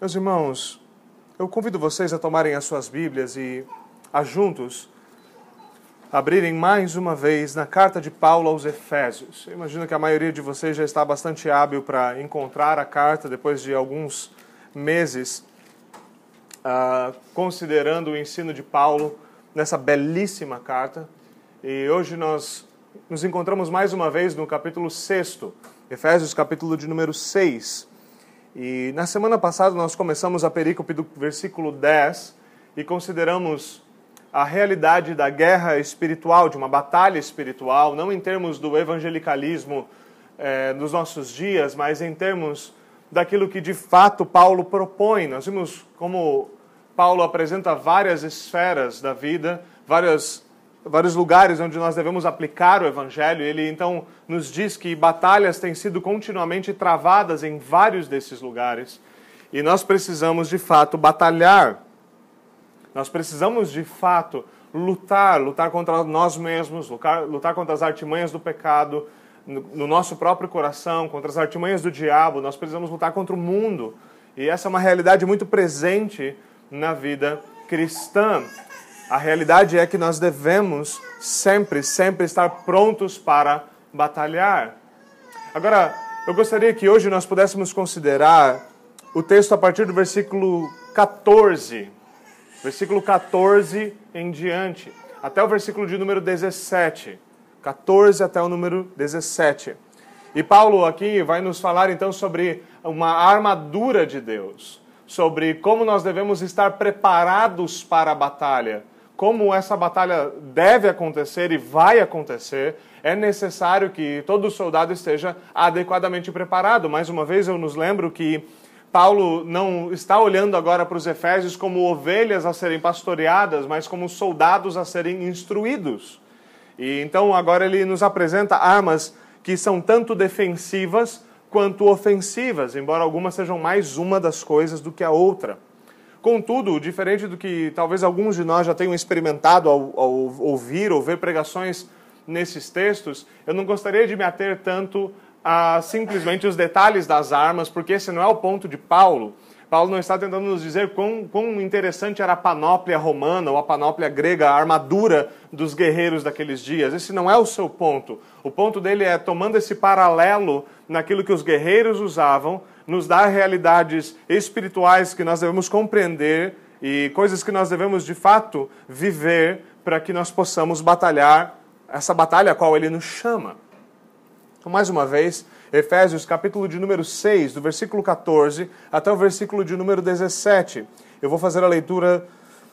Meus irmãos, eu convido vocês a tomarem as suas Bíblias e a juntos abrirem mais uma vez na carta de Paulo aos Efésios. Eu imagino que a maioria de vocês já está bastante hábil para encontrar a carta depois de alguns meses uh, considerando o ensino de Paulo nessa belíssima carta. E hoje nós nos encontramos mais uma vez no capítulo 6, Efésios, capítulo de número 6. E na semana passada nós começamos a perícope do versículo 10 e consideramos a realidade da guerra espiritual, de uma batalha espiritual, não em termos do evangelicalismo eh, dos nossos dias, mas em termos daquilo que de fato Paulo propõe. Nós vimos como Paulo apresenta várias esferas da vida, várias, vários lugares onde nós devemos aplicar o evangelho. Ele então nos diz que batalhas têm sido continuamente travadas em vários desses lugares e nós precisamos de fato batalhar. Nós precisamos de fato lutar, lutar contra nós mesmos, lutar, lutar contra as artimanhas do pecado no, no nosso próprio coração, contra as artimanhas do diabo. Nós precisamos lutar contra o mundo. E essa é uma realidade muito presente na vida cristã. A realidade é que nós devemos sempre, sempre estar prontos para batalhar. Agora, eu gostaria que hoje nós pudéssemos considerar o texto a partir do versículo 14. Versículo 14 em diante, até o versículo de número 17. 14 até o número 17. E Paulo aqui vai nos falar então sobre uma armadura de Deus sobre como nós devemos estar preparados para a batalha, como essa batalha deve acontecer e vai acontecer, é necessário que todo soldado esteja adequadamente preparado. Mais uma vez, eu nos lembro que Paulo não está olhando agora para os Efésios como ovelhas a serem pastoreadas, mas como soldados a serem instruídos. E então agora ele nos apresenta armas que são tanto defensivas quanto ofensivas, embora algumas sejam mais uma das coisas do que a outra. Contudo, diferente do que talvez alguns de nós já tenham experimentado ao, ao ouvir ou ver pregações nesses textos, eu não gostaria de me ater tanto a simplesmente os detalhes das armas, porque esse não é o ponto de Paulo. Paulo não está tentando nos dizer quão, quão interessante era a panóplia romana ou a panóplia grega, a armadura dos guerreiros daqueles dias. Esse não é o seu ponto. O ponto dele é, tomando esse paralelo naquilo que os guerreiros usavam, nos dar realidades espirituais que nós devemos compreender e coisas que nós devemos de fato viver para que nós possamos batalhar essa batalha a qual ele nos chama. Então, mais uma vez, Efésios capítulo de número 6, do versículo 14 até o versículo de número 17. Eu vou fazer a leitura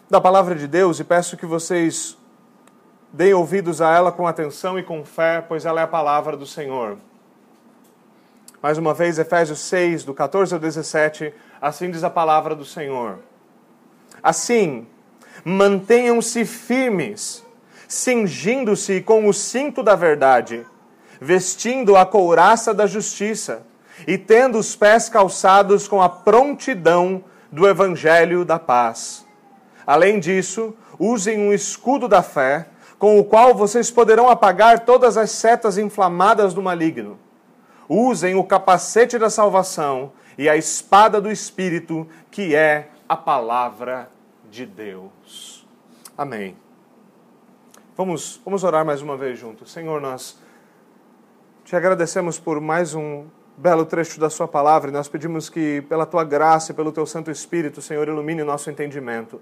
da palavra de Deus e peço que vocês deem ouvidos a ela com atenção e com fé, pois ela é a palavra do Senhor. Mais uma vez, Efésios 6, do 14 ao 17, assim diz a palavra do Senhor. Assim, mantenham-se firmes, cingindo-se com o cinto da verdade vestindo a couraça da justiça e tendo os pés calçados com a prontidão do evangelho da paz. Além disso, usem um escudo da fé, com o qual vocês poderão apagar todas as setas inflamadas do maligno. Usem o capacete da salvação e a espada do Espírito, que é a palavra de Deus. Amém. Vamos, vamos orar mais uma vez juntos. Senhor, nós te agradecemos por mais um belo trecho da Sua palavra e nós pedimos que, pela Tua graça e pelo Teu Santo Espírito, Senhor, ilumine o nosso entendimento.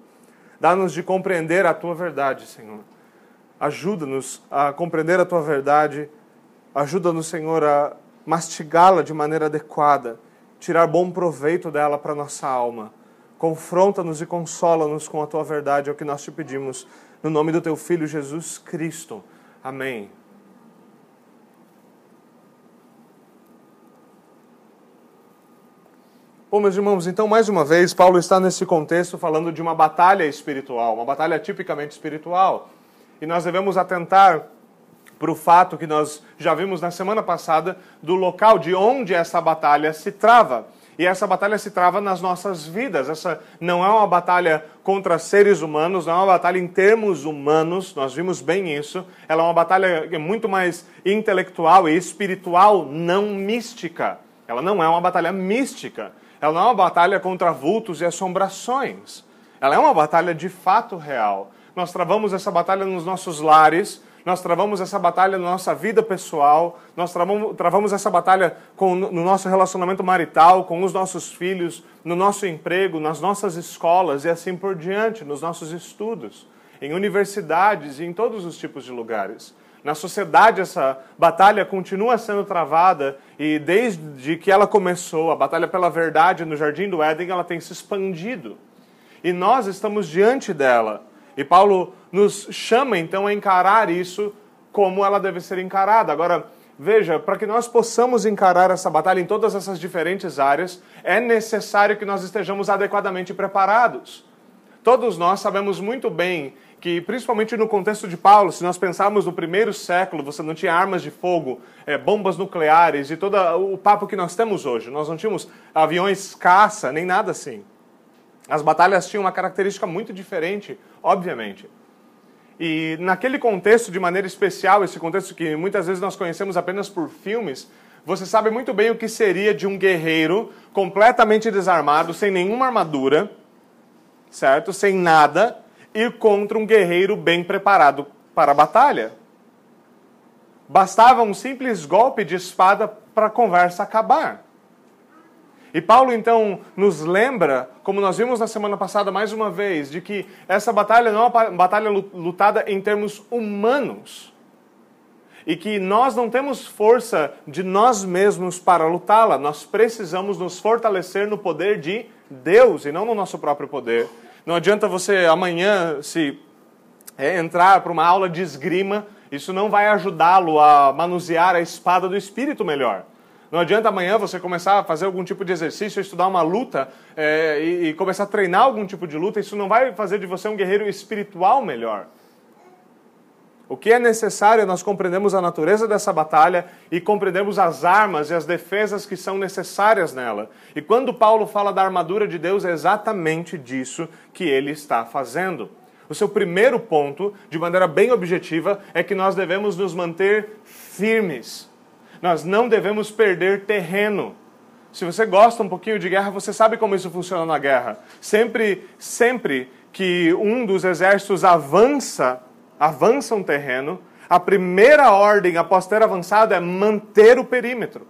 Dá-nos de compreender a Tua verdade, Senhor. Ajuda-nos a compreender a Tua verdade. Ajuda-nos, Senhor, a mastigá-la de maneira adequada, tirar bom proveito dela para nossa alma. Confronta-nos e consola-nos com a Tua verdade, é o que nós te pedimos. No nome do Teu Filho Jesus Cristo. Amém. Bom, meus irmãos, então mais uma vez, Paulo está nesse contexto falando de uma batalha espiritual, uma batalha tipicamente espiritual. E nós devemos atentar para o fato que nós já vimos na semana passada do local de onde essa batalha se trava. E essa batalha se trava nas nossas vidas. Essa não é uma batalha contra seres humanos, não é uma batalha em termos humanos, nós vimos bem isso. Ela é uma batalha muito mais intelectual e espiritual, não mística. Ela não é uma batalha mística Ela não é uma batalha contra vultos e assombrações. Ela é uma batalha de fato real. Nós travamos essa batalha nos nossos lares, nós travamos essa batalha na nossa vida pessoal, nós travamos, travamos essa batalha com, no nosso relacionamento marital, com os nossos filhos, no nosso emprego, nas nossas escolas e assim por diante, nos nossos estudos, em universidades e em todos os tipos de lugares. Na sociedade, essa batalha continua sendo travada e desde que ela começou, a batalha pela verdade no Jardim do Éden, ela tem se expandido. E nós estamos diante dela. E Paulo nos chama então a encarar isso como ela deve ser encarada. Agora, veja, para que nós possamos encarar essa batalha em todas essas diferentes áreas, é necessário que nós estejamos adequadamente preparados. Todos nós sabemos muito bem que, principalmente no contexto de Paulo, se nós pensarmos no primeiro século, você não tinha armas de fogo, é, bombas nucleares e todo o papo que nós temos hoje. Nós não tínhamos aviões caça, nem nada assim. As batalhas tinham uma característica muito diferente, obviamente. E naquele contexto, de maneira especial, esse contexto que muitas vezes nós conhecemos apenas por filmes, você sabe muito bem o que seria de um guerreiro completamente desarmado, sem nenhuma armadura, certo? Sem nada, ir contra um guerreiro bem preparado para a batalha. Bastava um simples golpe de espada para a conversa acabar. E Paulo então nos lembra, como nós vimos na semana passada mais uma vez, de que essa batalha não é uma batalha lutada em termos humanos. E que nós não temos força de nós mesmos para lutá-la. Nós precisamos nos fortalecer no poder de Deus e não no nosso próprio poder. Não adianta você amanhã se é, entrar para uma aula de esgrima, isso não vai ajudá-lo a manusear a espada do espírito melhor. Não adianta amanhã você começar a fazer algum tipo de exercício, estudar uma luta é, e, e começar a treinar algum tipo de luta. Isso não vai fazer de você um guerreiro espiritual melhor. O que é necessário, nós compreendemos a natureza dessa batalha e compreendemos as armas e as defesas que são necessárias nela. E quando Paulo fala da armadura de Deus, é exatamente disso que ele está fazendo. O seu primeiro ponto, de maneira bem objetiva, é que nós devemos nos manter firmes. Nós não devemos perder terreno. Se você gosta um pouquinho de guerra, você sabe como isso funciona na guerra. Sempre, sempre que um dos exércitos avança, avança um terreno, a primeira ordem após ter avançado é manter o perímetro.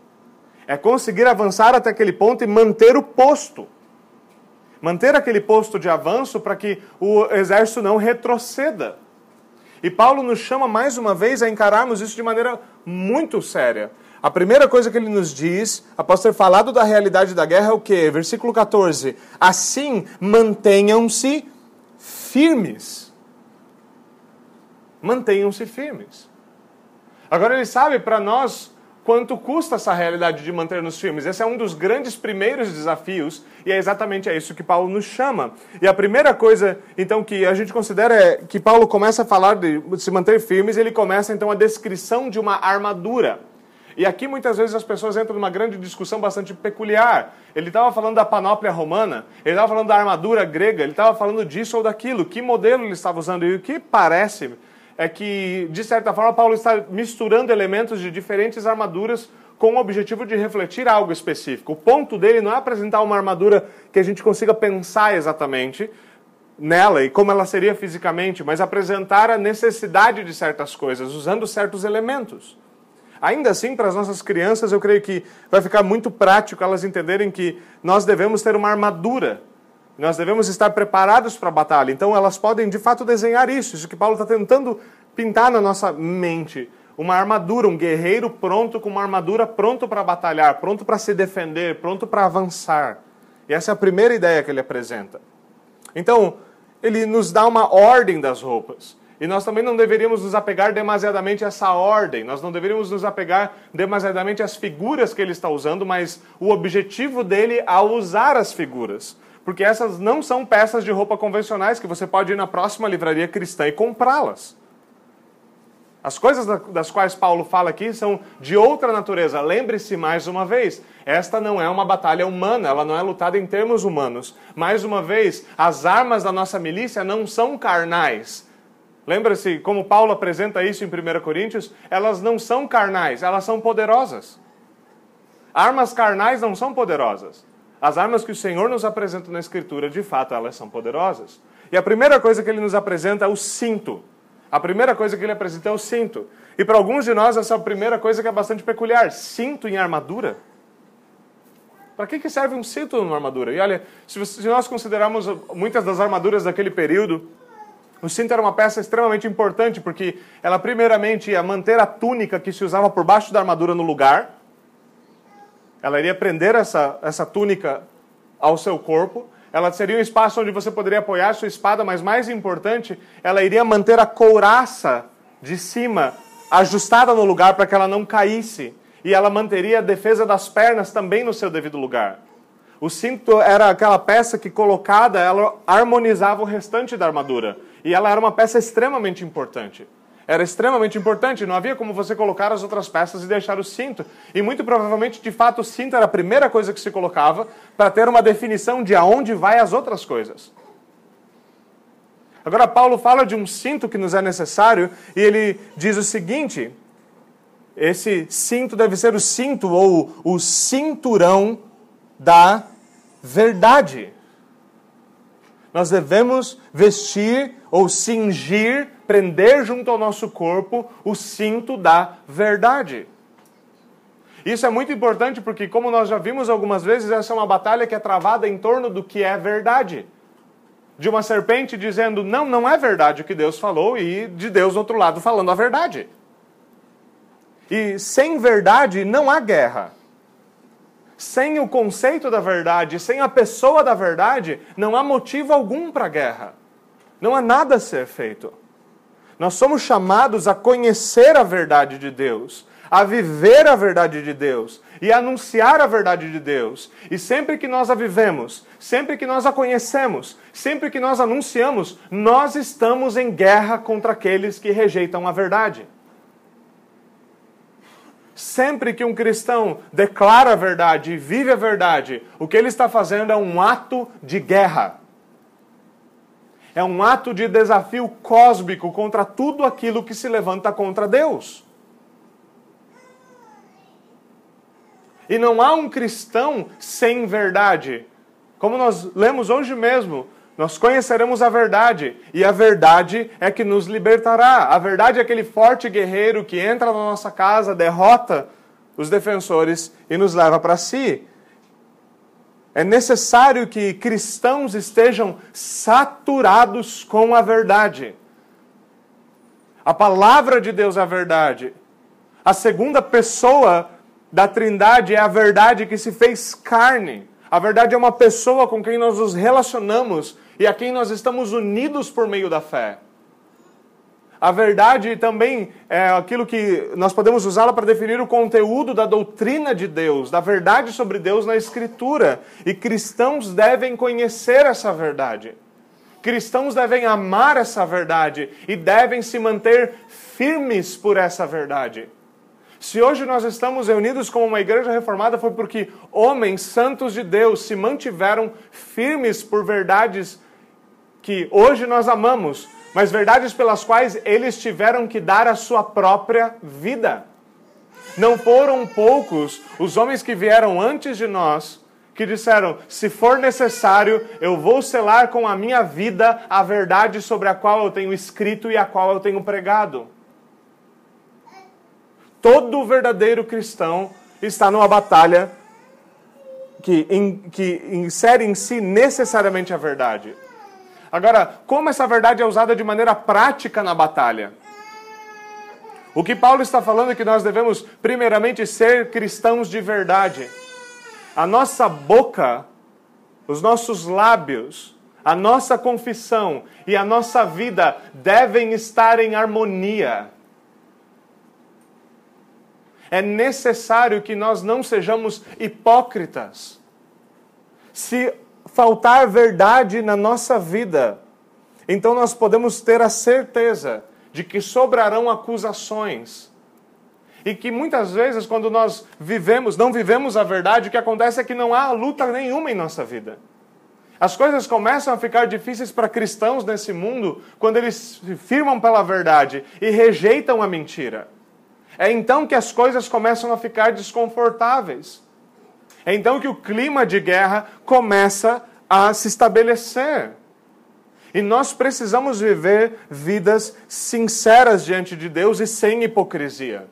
É conseguir avançar até aquele ponto e manter o posto. Manter aquele posto de avanço para que o exército não retroceda. E Paulo nos chama mais uma vez a encararmos isso de maneira muito séria. A primeira coisa que ele nos diz, após ter falado da realidade da guerra, é o que? Versículo 14. Assim, mantenham-se firmes. Mantenham-se firmes. Agora ele sabe para nós quanto custa essa realidade de manter-nos firmes. Esse é um dos grandes primeiros desafios e é exatamente a isso que Paulo nos chama. E a primeira coisa, então, que a gente considera é que Paulo começa a falar de se manter firmes, ele começa então a descrição de uma armadura. E aqui muitas vezes as pessoas entram numa grande discussão bastante peculiar. Ele estava falando da panóplia romana, ele estava falando da armadura grega, ele estava falando disso ou daquilo, que modelo ele estava usando. E o que parece é que, de certa forma, Paulo está misturando elementos de diferentes armaduras com o objetivo de refletir algo específico. O ponto dele não é apresentar uma armadura que a gente consiga pensar exatamente nela e como ela seria fisicamente, mas apresentar a necessidade de certas coisas, usando certos elementos. Ainda assim, para as nossas crianças, eu creio que vai ficar muito prático elas entenderem que nós devemos ter uma armadura. Nós devemos estar preparados para a batalha. Então, elas podem de fato desenhar isso, isso que Paulo está tentando pintar na nossa mente. Uma armadura, um guerreiro pronto com uma armadura pronto para batalhar, pronto para se defender, pronto para avançar. E essa é a primeira ideia que ele apresenta. Então, ele nos dá uma ordem das roupas. E nós também não deveríamos nos apegar demasiadamente a essa ordem, nós não deveríamos nos apegar demasiadamente às figuras que ele está usando, mas o objetivo dele ao usar as figuras. Porque essas não são peças de roupa convencionais que você pode ir na próxima livraria cristã e comprá-las. As coisas das quais Paulo fala aqui são de outra natureza. Lembre-se mais uma vez, esta não é uma batalha humana, ela não é lutada em termos humanos. Mais uma vez, as armas da nossa milícia não são carnais, Lembra-se como Paulo apresenta isso em 1 Coríntios? Elas não são carnais, elas são poderosas. Armas carnais não são poderosas. As armas que o Senhor nos apresenta na Escritura, de fato, elas são poderosas. E a primeira coisa que ele nos apresenta é o cinto. A primeira coisa que ele apresenta é o cinto. E para alguns de nós, essa é a primeira coisa que é bastante peculiar: cinto em armadura. Para que, que serve um cinto numa armadura? E olha, se nós considerarmos muitas das armaduras daquele período, o cinto era uma peça extremamente importante, porque ela, primeiramente, ia manter a túnica que se usava por baixo da armadura no lugar. Ela iria prender essa, essa túnica ao seu corpo. Ela seria um espaço onde você poderia apoiar sua espada, mas mais importante, ela iria manter a couraça de cima ajustada no lugar para que ela não caísse e ela manteria a defesa das pernas também no seu devido lugar. O cinto era aquela peça que colocada, ela harmonizava o restante da armadura. E ela era uma peça extremamente importante. Era extremamente importante, não havia como você colocar as outras peças e deixar o cinto. E muito provavelmente, de fato, o cinto era a primeira coisa que se colocava para ter uma definição de aonde vai as outras coisas. Agora, Paulo fala de um cinto que nos é necessário e ele diz o seguinte: esse cinto deve ser o cinto ou o cinturão da verdade. Nós devemos vestir ou cingir, prender junto ao nosso corpo o cinto da verdade. Isso é muito importante porque, como nós já vimos algumas vezes, essa é uma batalha que é travada em torno do que é verdade. De uma serpente dizendo, não, não é verdade o que Deus falou, e de Deus do outro lado falando a verdade. E sem verdade não há guerra. Sem o conceito da verdade, sem a pessoa da verdade, não há motivo algum para a guerra. Não há nada a ser feito. Nós somos chamados a conhecer a verdade de Deus, a viver a verdade de Deus e a anunciar a verdade de Deus. E sempre que nós a vivemos, sempre que nós a conhecemos, sempre que nós anunciamos, nós estamos em guerra contra aqueles que rejeitam a verdade. Sempre que um cristão declara a verdade e vive a verdade, o que ele está fazendo é um ato de guerra. É um ato de desafio cósmico contra tudo aquilo que se levanta contra Deus. E não há um cristão sem verdade. Como nós lemos hoje mesmo, nós conheceremos a verdade, e a verdade é que nos libertará. A verdade é aquele forte guerreiro que entra na nossa casa, derrota os defensores e nos leva para si. É necessário que cristãos estejam saturados com a verdade. A palavra de Deus é a verdade. A segunda pessoa da Trindade é a verdade que se fez carne. A verdade é uma pessoa com quem nós nos relacionamos e a quem nós estamos unidos por meio da fé. A verdade também é aquilo que nós podemos usá-la para definir o conteúdo da doutrina de Deus, da verdade sobre Deus na Escritura. E cristãos devem conhecer essa verdade. Cristãos devem amar essa verdade e devem se manter firmes por essa verdade. Se hoje nós estamos reunidos como uma igreja reformada, foi porque homens santos de Deus se mantiveram firmes por verdades que hoje nós amamos, mas verdades pelas quais eles tiveram que dar a sua própria vida. Não foram poucos os homens que vieram antes de nós que disseram: se for necessário, eu vou selar com a minha vida a verdade sobre a qual eu tenho escrito e a qual eu tenho pregado. Todo verdadeiro cristão está numa batalha que, in, que insere em si necessariamente a verdade. Agora, como essa verdade é usada de maneira prática na batalha? O que Paulo está falando é que nós devemos, primeiramente, ser cristãos de verdade. A nossa boca, os nossos lábios, a nossa confissão e a nossa vida devem estar em harmonia é necessário que nós não sejamos hipócritas. Se faltar verdade na nossa vida, então nós podemos ter a certeza de que sobrarão acusações. E que muitas vezes, quando nós vivemos, não vivemos a verdade, o que acontece é que não há luta nenhuma em nossa vida. As coisas começam a ficar difíceis para cristãos nesse mundo quando eles se firmam pela verdade e rejeitam a mentira. É então que as coisas começam a ficar desconfortáveis. É então que o clima de guerra começa a se estabelecer. E nós precisamos viver vidas sinceras diante de Deus e sem hipocrisia.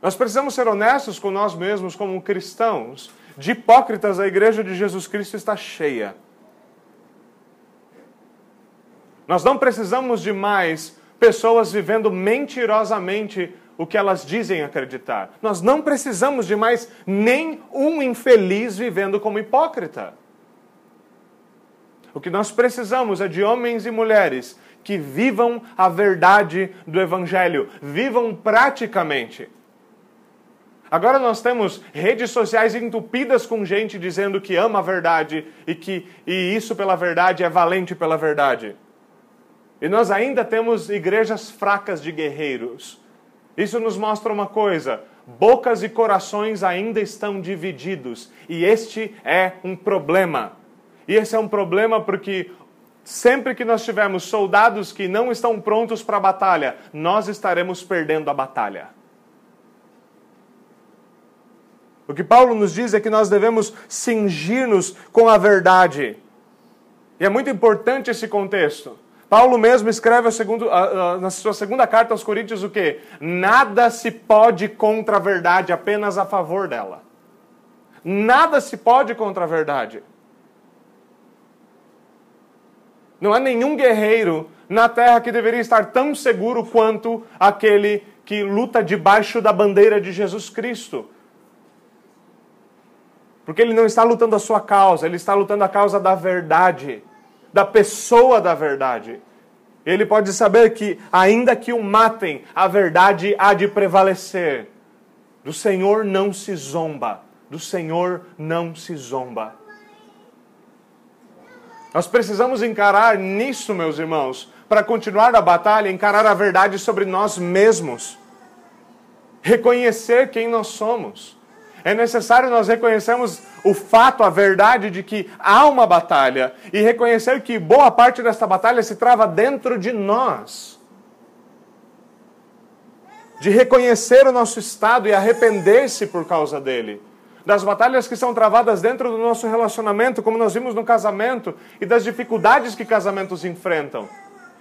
Nós precisamos ser honestos com nós mesmos como cristãos. De hipócritas, a igreja de Jesus Cristo está cheia. Nós não precisamos de mais pessoas vivendo mentirosamente o que elas dizem acreditar. Nós não precisamos de mais nem um infeliz vivendo como hipócrita. O que nós precisamos é de homens e mulheres que vivam a verdade do Evangelho, vivam praticamente. Agora nós temos redes sociais entupidas com gente dizendo que ama a verdade e que e isso pela verdade é valente pela verdade. E nós ainda temos igrejas fracas de guerreiros. Isso nos mostra uma coisa: bocas e corações ainda estão divididos, e este é um problema. E esse é um problema porque sempre que nós tivermos soldados que não estão prontos para a batalha, nós estaremos perdendo a batalha. O que Paulo nos diz é que nós devemos cingir-nos com a verdade. E é muito importante esse contexto. Paulo mesmo escreve segundo, na sua segunda carta aos Coríntios o quê? Nada se pode contra a verdade, apenas a favor dela. Nada se pode contra a verdade. Não há nenhum guerreiro na terra que deveria estar tão seguro quanto aquele que luta debaixo da bandeira de Jesus Cristo. Porque ele não está lutando a sua causa, ele está lutando a causa da verdade da pessoa da verdade. Ele pode saber que, ainda que o matem, a verdade há de prevalecer. Do Senhor não se zomba. Do Senhor não se zomba. Nós precisamos encarar nisso, meus irmãos, para continuar a batalha, encarar a verdade sobre nós mesmos. Reconhecer quem nós somos. É necessário nós reconhecermos o fato, a verdade de que há uma batalha e reconhecer que boa parte dessa batalha se trava dentro de nós. De reconhecer o nosso estado e arrepender-se por causa dele. Das batalhas que são travadas dentro do nosso relacionamento, como nós vimos no casamento, e das dificuldades que casamentos enfrentam.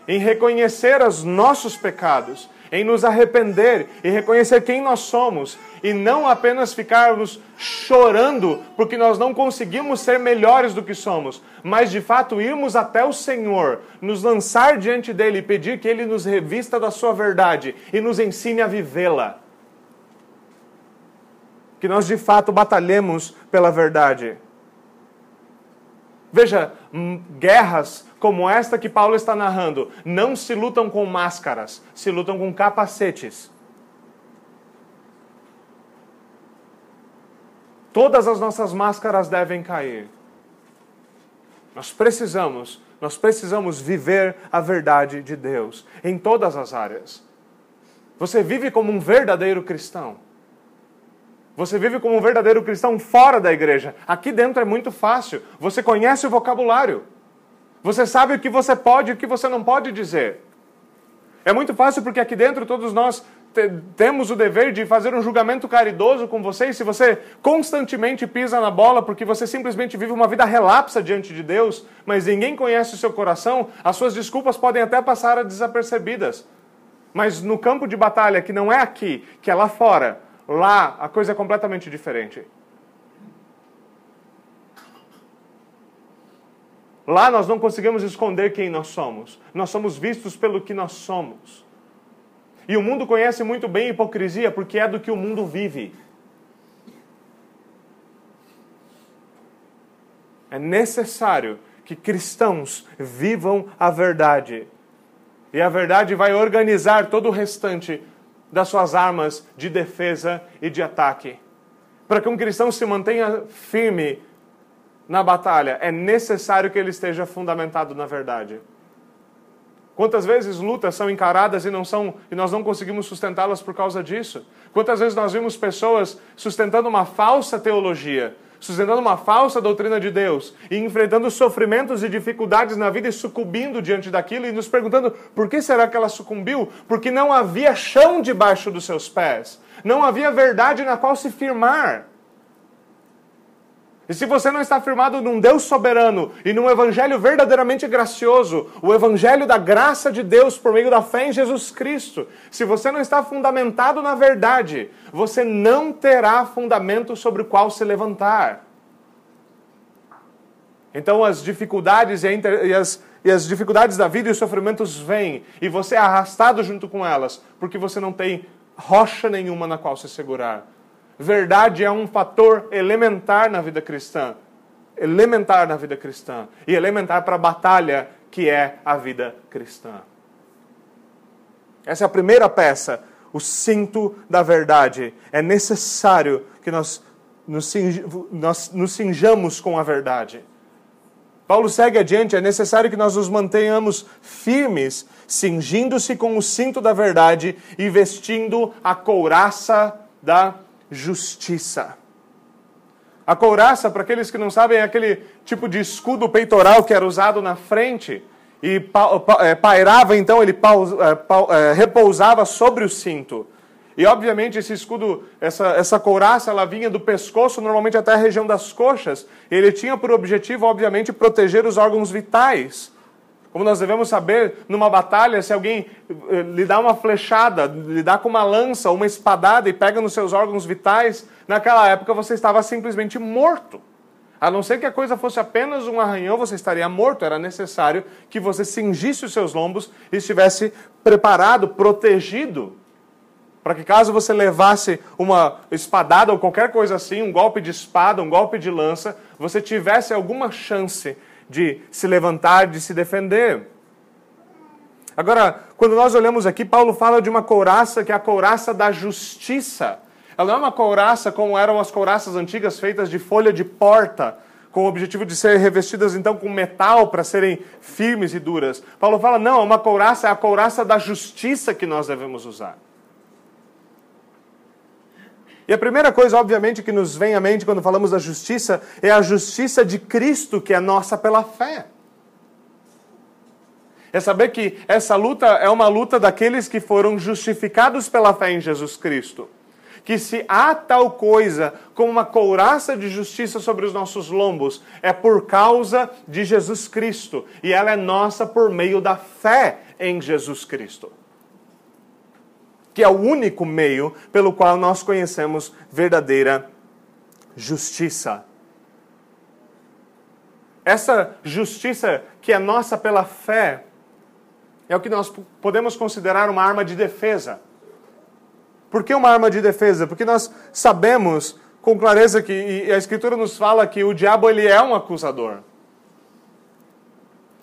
Em reconhecer os nossos pecados em nos arrepender e reconhecer quem nós somos e não apenas ficarmos chorando porque nós não conseguimos ser melhores do que somos, mas de fato irmos até o Senhor, nos lançar diante dele e pedir que ele nos revista da sua verdade e nos ensine a vivê-la. Que nós de fato batalhemos pela verdade. Veja, guerras como esta que Paulo está narrando não se lutam com máscaras, se lutam com capacetes. Todas as nossas máscaras devem cair. Nós precisamos, nós precisamos viver a verdade de Deus em todas as áreas. Você vive como um verdadeiro cristão. Você vive como um verdadeiro cristão fora da igreja. Aqui dentro é muito fácil. Você conhece o vocabulário. Você sabe o que você pode e o que você não pode dizer. É muito fácil porque aqui dentro todos nós te temos o dever de fazer um julgamento caridoso com você. E se você constantemente pisa na bola porque você simplesmente vive uma vida relapsa diante de Deus, mas ninguém conhece o seu coração, as suas desculpas podem até passar desapercebidas. Mas no campo de batalha, que não é aqui, que é lá fora, Lá a coisa é completamente diferente. Lá nós não conseguimos esconder quem nós somos. Nós somos vistos pelo que nós somos. E o mundo conhece muito bem a hipocrisia porque é do que o mundo vive. É necessário que cristãos vivam a verdade. E a verdade vai organizar todo o restante das suas armas de defesa e de ataque. Para que um cristão se mantenha firme na batalha, é necessário que ele esteja fundamentado na verdade. Quantas vezes lutas são encaradas e não são e nós não conseguimos sustentá-las por causa disso? Quantas vezes nós vimos pessoas sustentando uma falsa teologia, sustentando uma falsa doutrina de Deus e enfrentando sofrimentos e dificuldades na vida e sucumbindo diante daquilo e nos perguntando por que será que ela sucumbiu? Porque não havia chão debaixo dos seus pés, não havia verdade na qual se firmar. E se você não está firmado num Deus soberano e num evangelho verdadeiramente gracioso, o evangelho da graça de Deus por meio da fé em Jesus Cristo, se você não está fundamentado na verdade, você não terá fundamento sobre o qual se levantar. Então as dificuldades e, as, e as dificuldades da vida e os sofrimentos vêm, e você é arrastado junto com elas, porque você não tem rocha nenhuma na qual se segurar. Verdade é um fator elementar na vida cristã. Elementar na vida cristã. E elementar para a batalha que é a vida cristã. Essa é a primeira peça, o cinto da verdade. É necessário que nós nos, cinjamos com a verdade. Paulo segue adiante, é necessário que nós nos mantenhamos firmes, cingindo-se com o cinto da verdade e vestindo a couraça da justiça. A couraça, para aqueles que não sabem, é aquele tipo de escudo peitoral que era usado na frente e é, pairava, então ele é, é, repousava sobre o cinto. E obviamente esse escudo, essa, essa couraça, ela vinha do pescoço, normalmente até a região das coxas. Ele tinha por objetivo, obviamente, proteger os órgãos vitais. Como nós devemos saber, numa batalha, se alguém eh, lhe dá uma flechada, lhe dá com uma lança uma espadada e pega nos seus órgãos vitais, naquela época você estava simplesmente morto. A não ser que a coisa fosse apenas um arranhão, você estaria morto. Era necessário que você cingisse os seus lombos e estivesse preparado, protegido, para que caso você levasse uma espadada ou qualquer coisa assim, um golpe de espada, um golpe de lança, você tivesse alguma chance de se levantar, de se defender. Agora, quando nós olhamos aqui, Paulo fala de uma couraça que é a couraça da justiça. Ela não é uma couraça como eram as couraças antigas feitas de folha de porta, com o objetivo de serem revestidas então com metal para serem firmes e duras. Paulo fala: não, uma couraça é a couraça da justiça que nós devemos usar. E a primeira coisa, obviamente, que nos vem à mente quando falamos da justiça é a justiça de Cristo, que é nossa pela fé. É saber que essa luta é uma luta daqueles que foram justificados pela fé em Jesus Cristo. Que se há tal coisa como uma couraça de justiça sobre os nossos lombos, é por causa de Jesus Cristo. E ela é nossa por meio da fé em Jesus Cristo que é o único meio pelo qual nós conhecemos verdadeira justiça. Essa justiça que é nossa pela fé é o que nós podemos considerar uma arma de defesa. Por que uma arma de defesa? Porque nós sabemos com clareza que a escritura nos fala que o diabo ele é um acusador.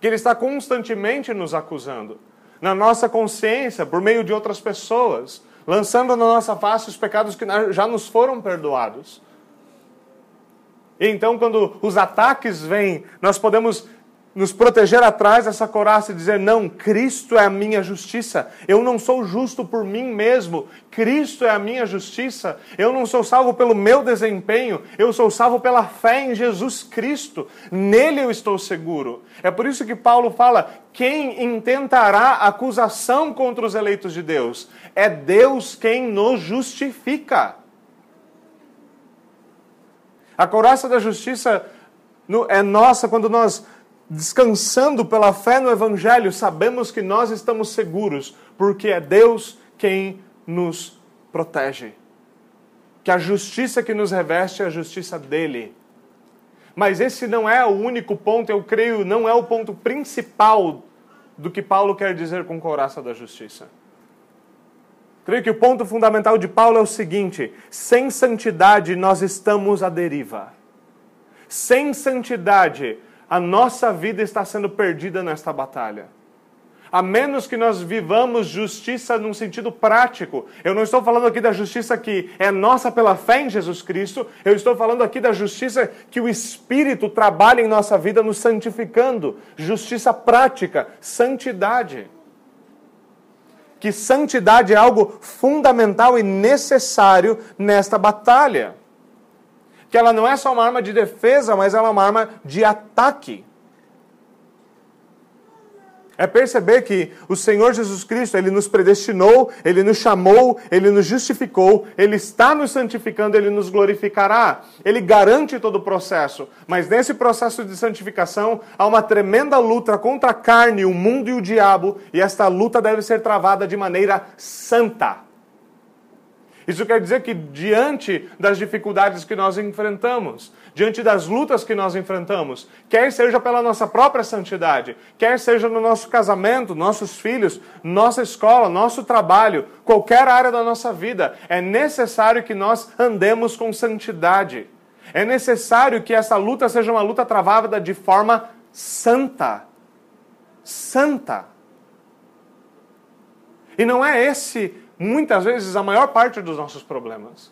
Que ele está constantemente nos acusando na nossa consciência por meio de outras pessoas, lançando na nossa face os pecados que já nos foram perdoados. E então, quando os ataques vêm, nós podemos nos proteger atrás dessa coraça e dizer: não, Cristo é a minha justiça. Eu não sou justo por mim mesmo. Cristo é a minha justiça. Eu não sou salvo pelo meu desempenho. Eu sou salvo pela fé em Jesus Cristo. Nele eu estou seguro. É por isso que Paulo fala: quem intentará acusação contra os eleitos de Deus? É Deus quem nos justifica. A coraça da justiça é nossa quando nós descansando pela fé no Evangelho, sabemos que nós estamos seguros, porque é Deus quem nos protege. Que a justiça que nos reveste é a justiça dele. Mas esse não é o único ponto, eu creio, não é o ponto principal do que Paulo quer dizer com coraça da justiça. Creio que o ponto fundamental de Paulo é o seguinte: sem santidade nós estamos à deriva. Sem santidade a nossa vida está sendo perdida nesta batalha. A menos que nós vivamos justiça num sentido prático. Eu não estou falando aqui da justiça que é nossa pela fé em Jesus Cristo, eu estou falando aqui da justiça que o Espírito trabalha em nossa vida nos santificando. Justiça prática, santidade. Que santidade é algo fundamental e necessário nesta batalha que ela não é só uma arma de defesa, mas ela é uma arma de ataque. É perceber que o Senhor Jesus Cristo, Ele nos predestinou, Ele nos chamou, Ele nos justificou, Ele está nos santificando, Ele nos glorificará. Ele garante todo o processo. Mas nesse processo de santificação, há uma tremenda luta contra a carne, o mundo e o diabo, e esta luta deve ser travada de maneira santa. Isso quer dizer que, diante das dificuldades que nós enfrentamos, diante das lutas que nós enfrentamos, quer seja pela nossa própria santidade, quer seja no nosso casamento, nossos filhos, nossa escola, nosso trabalho, qualquer área da nossa vida, é necessário que nós andemos com santidade. É necessário que essa luta seja uma luta travada de forma santa. Santa. E não é esse muitas vezes, a maior parte dos nossos problemas.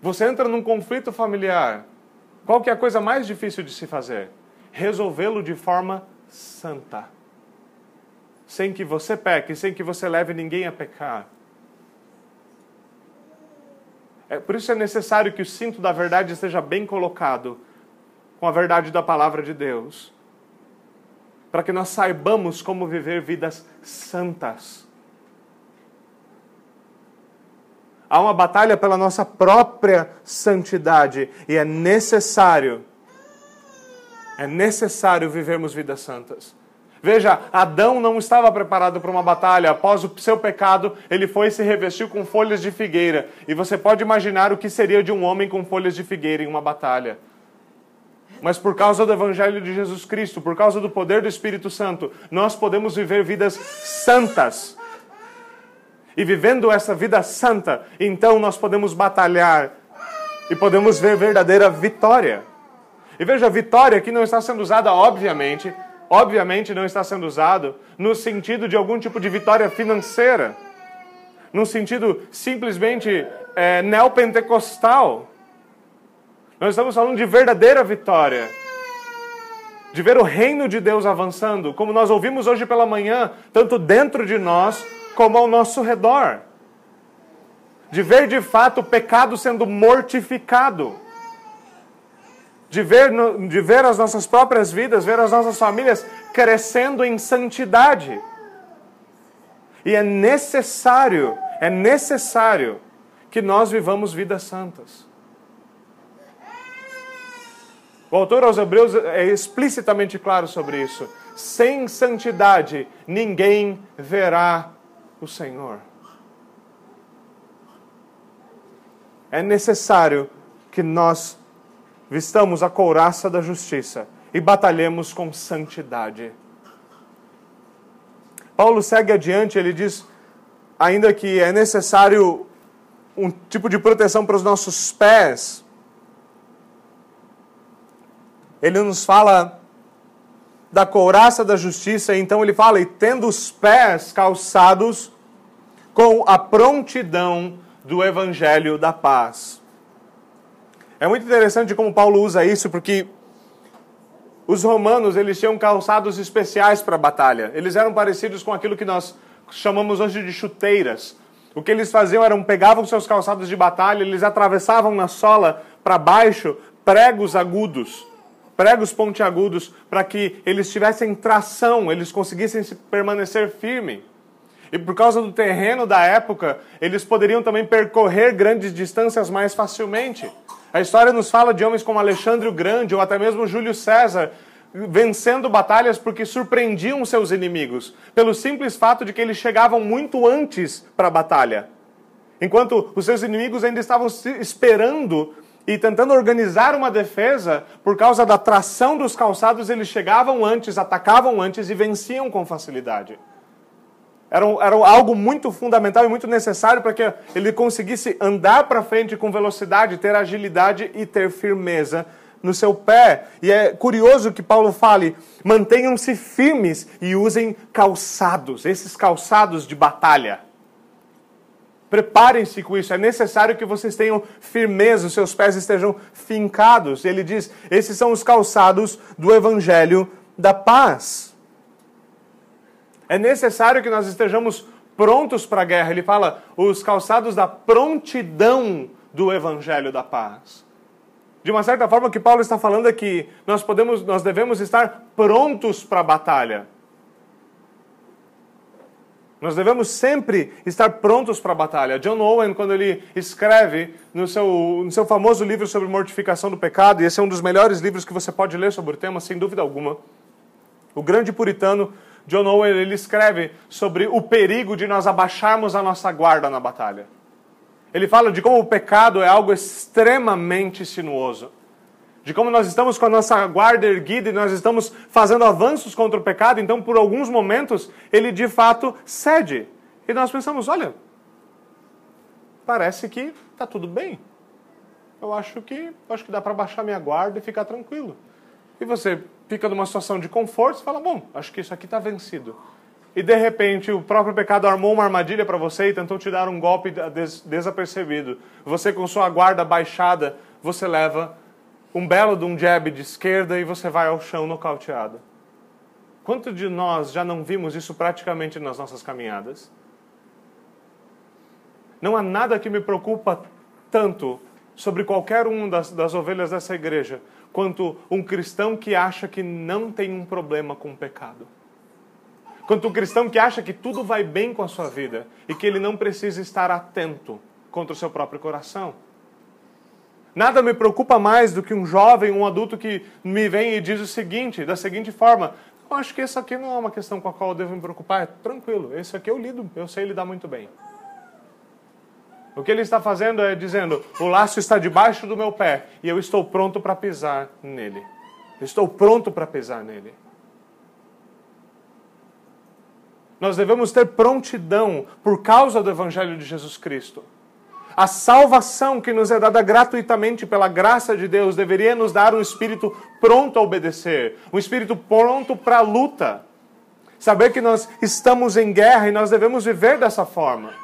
Você entra num conflito familiar. Qual que é a coisa mais difícil de se fazer? Resolvê-lo de forma santa. Sem que você peque, sem que você leve ninguém a pecar. É, por isso é necessário que o cinto da verdade esteja bem colocado com a verdade da palavra de Deus para que nós saibamos como viver vidas santas. Há uma batalha pela nossa própria santidade e é necessário, é necessário vivermos vidas santas. Veja, Adão não estava preparado para uma batalha. Após o seu pecado, ele foi e se revestiu com folhas de figueira. E você pode imaginar o que seria de um homem com folhas de figueira em uma batalha mas por causa do Evangelho de Jesus Cristo, por causa do poder do Espírito Santo, nós podemos viver vidas santas. E vivendo essa vida santa, então nós podemos batalhar e podemos ver verdadeira vitória. E veja, vitória aqui não está sendo usada, obviamente, obviamente não está sendo usado no sentido de algum tipo de vitória financeira, no sentido simplesmente é, neopentecostal. Nós estamos falando de verdadeira vitória. De ver o reino de Deus avançando, como nós ouvimos hoje pela manhã, tanto dentro de nós como ao nosso redor. De ver de fato o pecado sendo mortificado. De ver, de ver as nossas próprias vidas, ver as nossas famílias crescendo em santidade. E é necessário, é necessário que nós vivamos vidas santas. O autor aos Hebreus é explicitamente claro sobre isso. Sem santidade, ninguém verá o Senhor. É necessário que nós vistamos a couraça da justiça e batalhemos com santidade. Paulo segue adiante, ele diz ainda que é necessário um tipo de proteção para os nossos pés, ele nos fala da couraça da justiça, então ele fala, e tendo os pés calçados com a prontidão do evangelho da paz. É muito interessante como Paulo usa isso, porque os romanos eles tinham calçados especiais para a batalha. Eles eram parecidos com aquilo que nós chamamos hoje de chuteiras. O que eles faziam era pegavam seus calçados de batalha, eles atravessavam na sola para baixo pregos agudos pregos pontiagudos para que eles tivessem tração, eles conseguissem permanecer firme. E por causa do terreno da época, eles poderiam também percorrer grandes distâncias mais facilmente. A história nos fala de homens como Alexandre o Grande ou até mesmo Júlio César vencendo batalhas porque surpreendiam seus inimigos, pelo simples fato de que eles chegavam muito antes para a batalha. Enquanto os seus inimigos ainda estavam esperando e tentando organizar uma defesa, por causa da tração dos calçados, eles chegavam antes, atacavam antes e venciam com facilidade. Era, era algo muito fundamental e muito necessário para que ele conseguisse andar para frente com velocidade, ter agilidade e ter firmeza no seu pé. E é curioso que Paulo fale: mantenham-se firmes e usem calçados, esses calçados de batalha. Preparem-se com isso. É necessário que vocês tenham firmeza, os seus pés estejam fincados. Ele diz: esses são os calçados do evangelho da paz. É necessário que nós estejamos prontos para a guerra. Ele fala os calçados da prontidão do evangelho da paz. De uma certa forma, o que Paulo está falando é que nós, podemos, nós devemos estar prontos para a batalha. Nós devemos sempre estar prontos para a batalha. John Owen, quando ele escreve no seu, no seu famoso livro sobre mortificação do pecado, e esse é um dos melhores livros que você pode ler sobre o tema, sem dúvida alguma, o grande puritano John Owen ele escreve sobre o perigo de nós abaixarmos a nossa guarda na batalha. Ele fala de como o pecado é algo extremamente sinuoso de como nós estamos com a nossa guarda erguida e nós estamos fazendo avanços contra o pecado, então por alguns momentos ele de fato cede. E nós pensamos, olha, parece que está tudo bem. Eu acho que acho que dá para baixar minha guarda e ficar tranquilo. E você fica numa situação de conforto e fala, bom, acho que isso aqui está vencido. E de repente o próprio pecado armou uma armadilha para você e tentou te dar um golpe des desapercebido. Você com sua guarda baixada, você leva um belo de um jab de esquerda e você vai ao chão nocauteado. Quanto de nós já não vimos isso praticamente nas nossas caminhadas? Não há nada que me preocupa tanto sobre qualquer uma das, das ovelhas dessa igreja quanto um cristão que acha que não tem um problema com o pecado. Quanto um cristão que acha que tudo vai bem com a sua vida e que ele não precisa estar atento contra o seu próprio coração. Nada me preocupa mais do que um jovem, um adulto que me vem e diz o seguinte, da seguinte forma: eu acho que isso aqui não é uma questão com a qual eu devo me preocupar, é tranquilo, esse aqui eu lido, eu sei lidar muito bem. O que ele está fazendo é dizendo: o laço está debaixo do meu pé e eu estou pronto para pisar nele. estou pronto para pisar nele. Nós devemos ter prontidão por causa do Evangelho de Jesus Cristo. A salvação que nos é dada gratuitamente pela graça de Deus deveria nos dar um espírito pronto a obedecer, um espírito pronto para a luta. Saber que nós estamos em guerra e nós devemos viver dessa forma.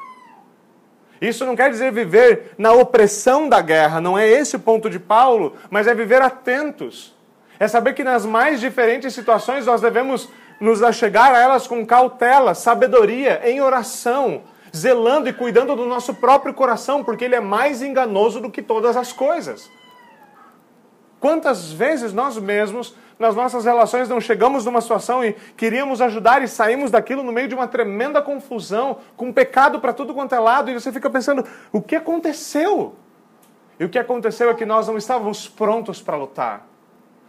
Isso não quer dizer viver na opressão da guerra, não é esse o ponto de Paulo, mas é viver atentos. É saber que nas mais diferentes situações nós devemos nos achegar a elas com cautela, sabedoria, em oração, zelando e cuidando do nosso próprio coração, porque ele é mais enganoso do que todas as coisas. Quantas vezes nós mesmos, nas nossas relações, não chegamos numa situação e queríamos ajudar e saímos daquilo no meio de uma tremenda confusão, com pecado para tudo quanto é lado, e você fica pensando: o que aconteceu? E o que aconteceu é que nós não estávamos prontos para lutar.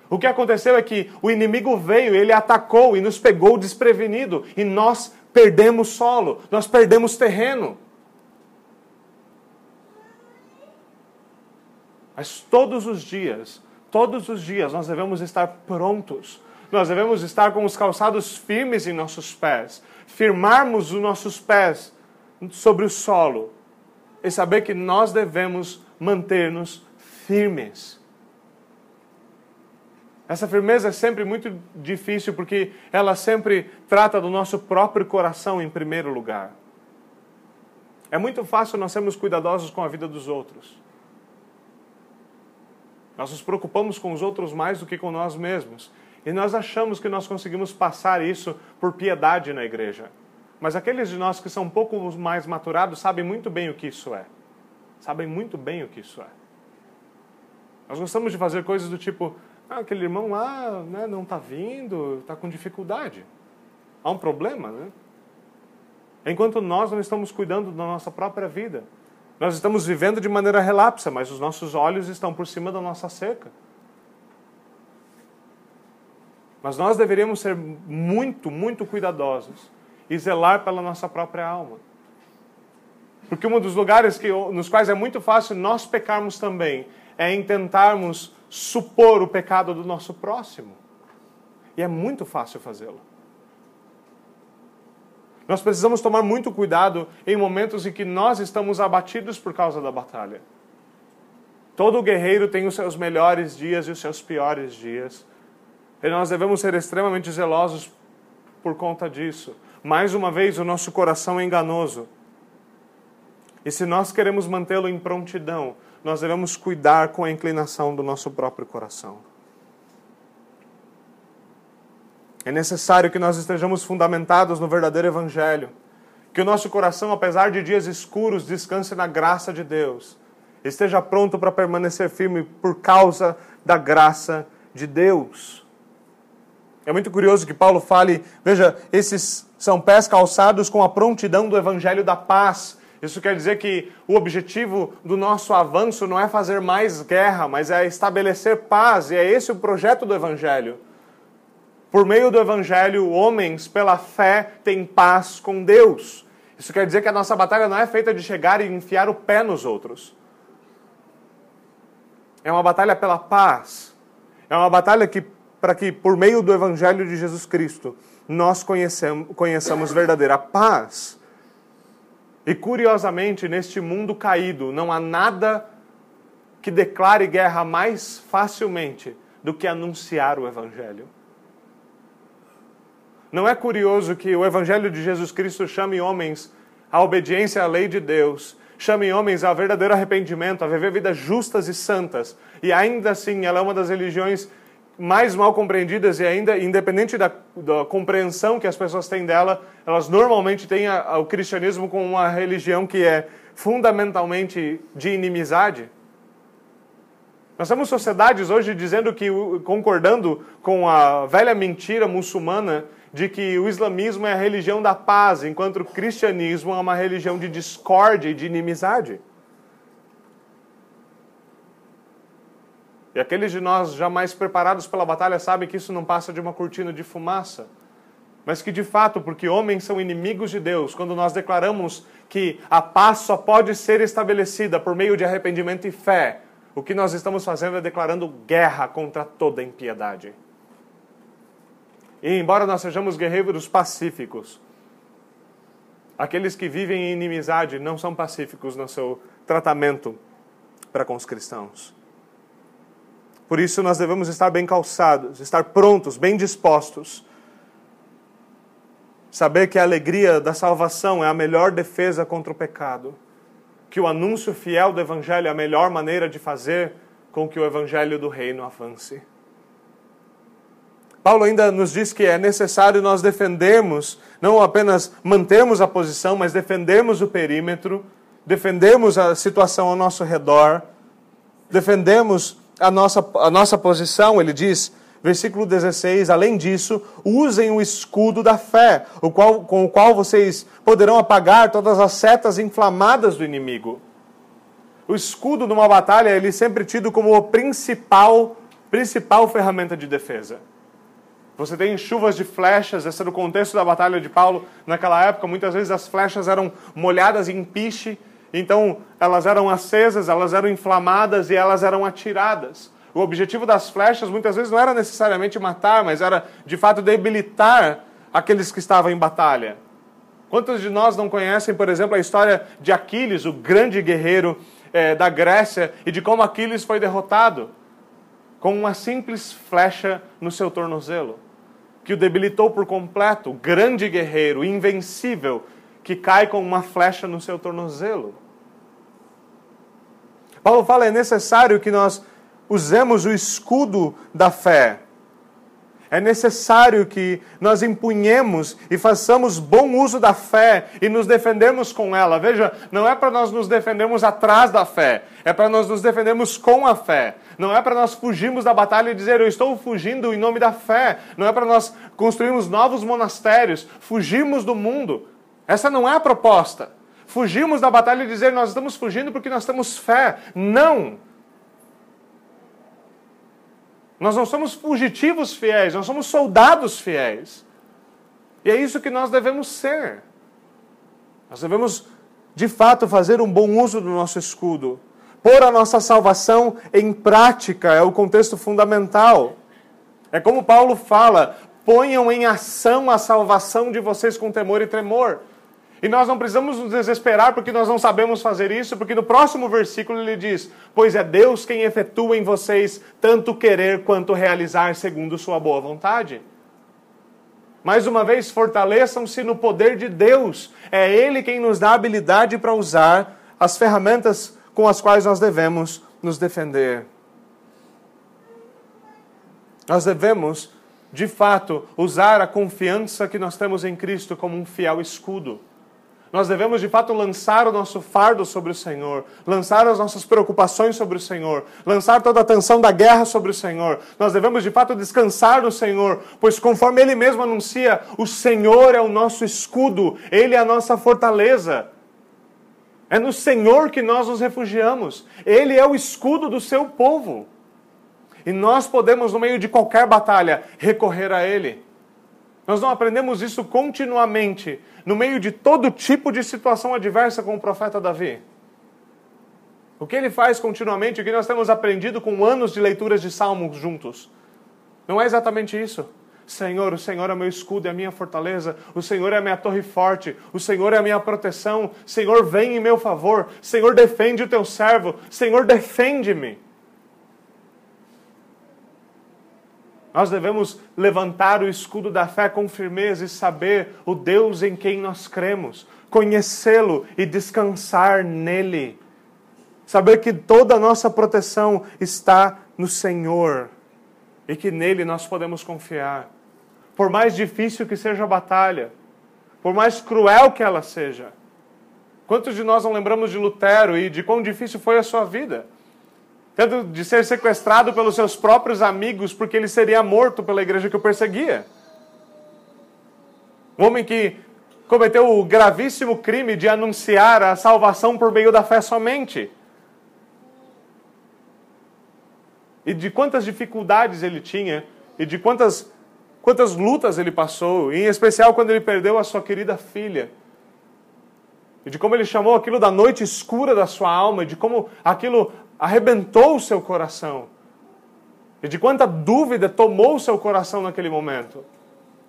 O que aconteceu é que o inimigo veio, ele atacou e nos pegou desprevenido, e nós perdemos solo, nós perdemos terreno. Mas todos os dias, todos os dias nós devemos estar prontos. Nós devemos estar com os calçados firmes em nossos pés, firmarmos os nossos pés sobre o solo e saber que nós devemos manter-nos firmes. Essa firmeza é sempre muito difícil porque ela sempre trata do nosso próprio coração em primeiro lugar. É muito fácil nós sermos cuidadosos com a vida dos outros. Nós nos preocupamos com os outros mais do que com nós mesmos. E nós achamos que nós conseguimos passar isso por piedade na igreja. Mas aqueles de nós que são um pouco mais maturados sabem muito bem o que isso é. Sabem muito bem o que isso é. Nós gostamos de fazer coisas do tipo: ah, aquele irmão lá né, não está vindo, está com dificuldade. Há um problema, né? Enquanto nós não estamos cuidando da nossa própria vida. Nós estamos vivendo de maneira relapsa, mas os nossos olhos estão por cima da nossa cerca. Mas nós deveríamos ser muito, muito cuidadosos e zelar pela nossa própria alma. Porque um dos lugares que, nos quais é muito fácil nós pecarmos também é em tentarmos supor o pecado do nosso próximo. E é muito fácil fazê-lo. Nós precisamos tomar muito cuidado em momentos em que nós estamos abatidos por causa da batalha. Todo guerreiro tem os seus melhores dias e os seus piores dias. E nós devemos ser extremamente zelosos por conta disso. Mais uma vez, o nosso coração é enganoso. E se nós queremos mantê-lo em prontidão, nós devemos cuidar com a inclinação do nosso próprio coração. É necessário que nós estejamos fundamentados no verdadeiro Evangelho, que o nosso coração, apesar de dias escuros, descanse na graça de Deus Esteja pronto para permanecer firme por causa da graça de Deus. É muito curioso que Paulo fale, veja, esses são pés calçados com a prontidão do evangelho da paz. Isso quer dizer que o objetivo do nosso avanço não é fazer mais guerra, mas é estabelecer paz, e é esse o projeto do evangelho. Por meio do evangelho, homens, pela fé, têm paz com Deus. Isso quer dizer que a nossa batalha não é feita de chegar e enfiar o pé nos outros. É uma batalha pela paz. É uma batalha que para que, por meio do Evangelho de Jesus Cristo, nós conheçamos verdadeira paz. E curiosamente, neste mundo caído, não há nada que declare guerra mais facilmente do que anunciar o Evangelho. Não é curioso que o Evangelho de Jesus Cristo chame homens à obediência à lei de Deus, chame homens ao verdadeiro arrependimento, a viver vidas justas e santas, e ainda assim ela é uma das religiões mais mal compreendidas e ainda, independente da, da, compreensão que as pessoas têm dela, elas normalmente têm a, a, o cristianismo como uma religião que é fundamentalmente de inimizade. Nós temos sociedades hoje dizendo que, concordando com a velha mentira muçulmana de que o islamismo é a religião da paz, enquanto o cristianismo é uma religião de discórdia e de inimizade. E aqueles de nós já mais preparados pela batalha sabem que isso não passa de uma cortina de fumaça. Mas que de fato, porque homens são inimigos de Deus, quando nós declaramos que a paz só pode ser estabelecida por meio de arrependimento e fé, o que nós estamos fazendo é declarando guerra contra toda impiedade. E embora nós sejamos guerreiros pacíficos, aqueles que vivem em inimizade não são pacíficos no seu tratamento para com os cristãos. Por isso nós devemos estar bem calçados, estar prontos, bem dispostos. Saber que a alegria da salvação é a melhor defesa contra o pecado. Que o anúncio fiel do Evangelho é a melhor maneira de fazer com que o Evangelho do Reino avance. Paulo ainda nos diz que é necessário nós defendermos, não apenas mantermos a posição, mas defendermos o perímetro, defendermos a situação ao nosso redor, defendemos a nossa, a nossa posição, ele diz, versículo 16, além disso, usem o escudo da fé, o qual, com o qual vocês poderão apagar todas as setas inflamadas do inimigo. O escudo numa batalha, ele é sempre tido como a principal, principal ferramenta de defesa. Você tem chuvas de flechas, esse era o contexto da batalha de Paulo naquela época. Muitas vezes as flechas eram molhadas em piche, então, elas eram acesas, elas eram inflamadas e elas eram atiradas. O objetivo das flechas muitas vezes não era necessariamente matar, mas era de fato debilitar aqueles que estavam em batalha. Quantos de nós não conhecem, por exemplo, a história de Aquiles, o grande guerreiro é, da Grécia, e de como Aquiles foi derrotado com uma simples flecha no seu tornozelo, que o debilitou por completo, grande guerreiro, invencível, que cai com uma flecha no seu tornozelo. Paulo fala é necessário que nós usemos o escudo da fé. É necessário que nós empunhemos e façamos bom uso da fé e nos defendemos com ela. Veja, não é para nós nos defendermos atrás da fé, é para nós nos defendermos com a fé. Não é para nós fugirmos da batalha e dizer eu estou fugindo em nome da fé. Não é para nós construirmos novos monastérios, fugirmos do mundo. Essa não é a proposta. Fugimos da batalha e dizer nós estamos fugindo porque nós temos fé. Não! Nós não somos fugitivos fiéis, nós somos soldados fiéis. E é isso que nós devemos ser. Nós devemos, de fato, fazer um bom uso do nosso escudo. Pôr a nossa salvação em prática é o contexto fundamental. É como Paulo fala: ponham em ação a salvação de vocês com temor e tremor. E nós não precisamos nos desesperar porque nós não sabemos fazer isso, porque no próximo versículo ele diz: Pois é Deus quem efetua em vocês tanto querer quanto realizar segundo Sua boa vontade. Mais uma vez, fortaleçam-se no poder de Deus. É Ele quem nos dá habilidade para usar as ferramentas com as quais nós devemos nos defender. Nós devemos, de fato, usar a confiança que nós temos em Cristo como um fiel escudo. Nós devemos de fato lançar o nosso fardo sobre o Senhor, lançar as nossas preocupações sobre o Senhor, lançar toda a tensão da guerra sobre o Senhor. Nós devemos de fato descansar no Senhor, pois conforme Ele mesmo anuncia, o Senhor é o nosso escudo, Ele é a nossa fortaleza. É no Senhor que nós nos refugiamos, Ele é o escudo do seu povo. E nós podemos, no meio de qualquer batalha, recorrer a Ele. Nós não aprendemos isso continuamente, no meio de todo tipo de situação adversa com o profeta Davi. O que ele faz continuamente, o que nós temos aprendido com anos de leituras de salmos juntos. Não é exatamente isso. Senhor, o Senhor é meu escudo e a minha fortaleza, o Senhor é a minha torre forte, o Senhor é a minha proteção, Senhor, vem em meu favor, Senhor, defende o teu servo, Senhor, defende-me. Nós devemos levantar o escudo da fé com firmeza e saber o Deus em quem nós cremos, conhecê-lo e descansar nele. Saber que toda a nossa proteção está no Senhor e que nele nós podemos confiar. Por mais difícil que seja a batalha, por mais cruel que ela seja. Quantos de nós não lembramos de Lutero e de quão difícil foi a sua vida? Tendo de ser sequestrado pelos seus próprios amigos porque ele seria morto pela igreja que o perseguia. Um homem que cometeu o gravíssimo crime de anunciar a salvação por meio da fé somente. E de quantas dificuldades ele tinha, e de quantas, quantas lutas ele passou, em especial quando ele perdeu a sua querida filha. E de como ele chamou aquilo da noite escura da sua alma, e de como aquilo arrebentou o seu coração. E de quanta dúvida tomou o seu coração naquele momento.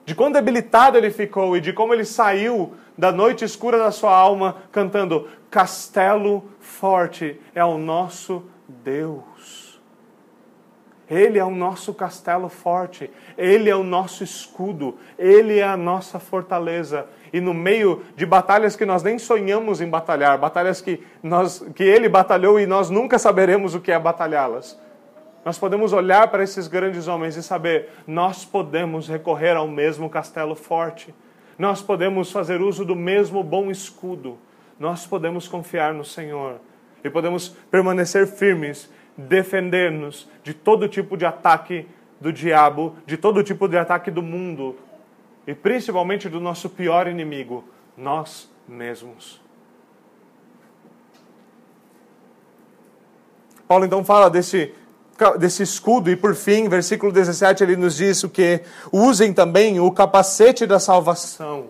De quão debilitado ele ficou e de como ele saiu da noite escura da sua alma cantando: Castelo forte é o nosso Deus. Ele é o nosso castelo forte, ele é o nosso escudo, ele é a nossa fortaleza. E no meio de batalhas que nós nem sonhamos em batalhar, batalhas que, nós, que ele batalhou e nós nunca saberemos o que é batalhá-las. Nós podemos olhar para esses grandes homens e saber, nós podemos recorrer ao mesmo castelo forte, nós podemos fazer uso do mesmo bom escudo, nós podemos confiar no Senhor e podemos permanecer firmes, defender-nos de todo tipo de ataque do diabo, de todo tipo de ataque do mundo, e principalmente do nosso pior inimigo, nós mesmos. Paulo então fala desse, desse escudo, e por fim, versículo 17, ele nos diz o que? Usem também o capacete da salvação.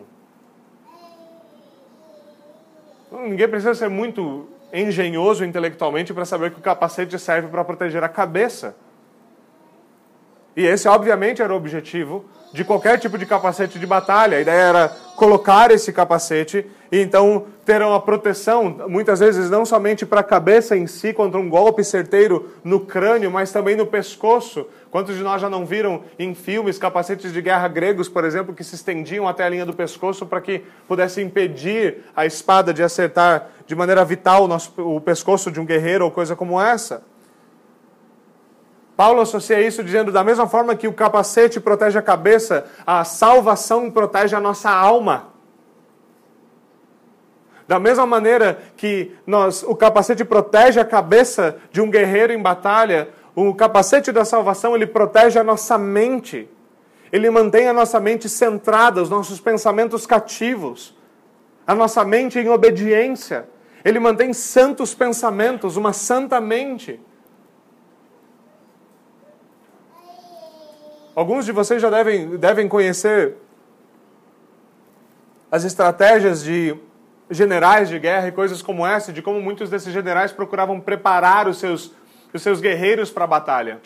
Ninguém precisa ser muito engenhoso intelectualmente para saber que o capacete serve para proteger a cabeça. E esse, obviamente, era o objetivo de qualquer tipo de capacete de batalha. A ideia era colocar esse capacete e então ter uma proteção, muitas vezes não somente para a cabeça em si, contra um golpe certeiro no crânio, mas também no pescoço. Quantos de nós já não viram em filmes capacetes de guerra gregos, por exemplo, que se estendiam até a linha do pescoço para que pudesse impedir a espada de acertar de maneira vital o, nosso, o pescoço de um guerreiro ou coisa como essa? Paulo associa isso dizendo: da mesma forma que o capacete protege a cabeça, a salvação protege a nossa alma. Da mesma maneira que nós, o capacete protege a cabeça de um guerreiro em batalha, o capacete da salvação ele protege a nossa mente. Ele mantém a nossa mente centrada, os nossos pensamentos cativos, a nossa mente em obediência. Ele mantém santos pensamentos, uma santa mente. Alguns de vocês já devem, devem conhecer as estratégias de generais de guerra e coisas como essa, de como muitos desses generais procuravam preparar os seus, os seus guerreiros para a batalha.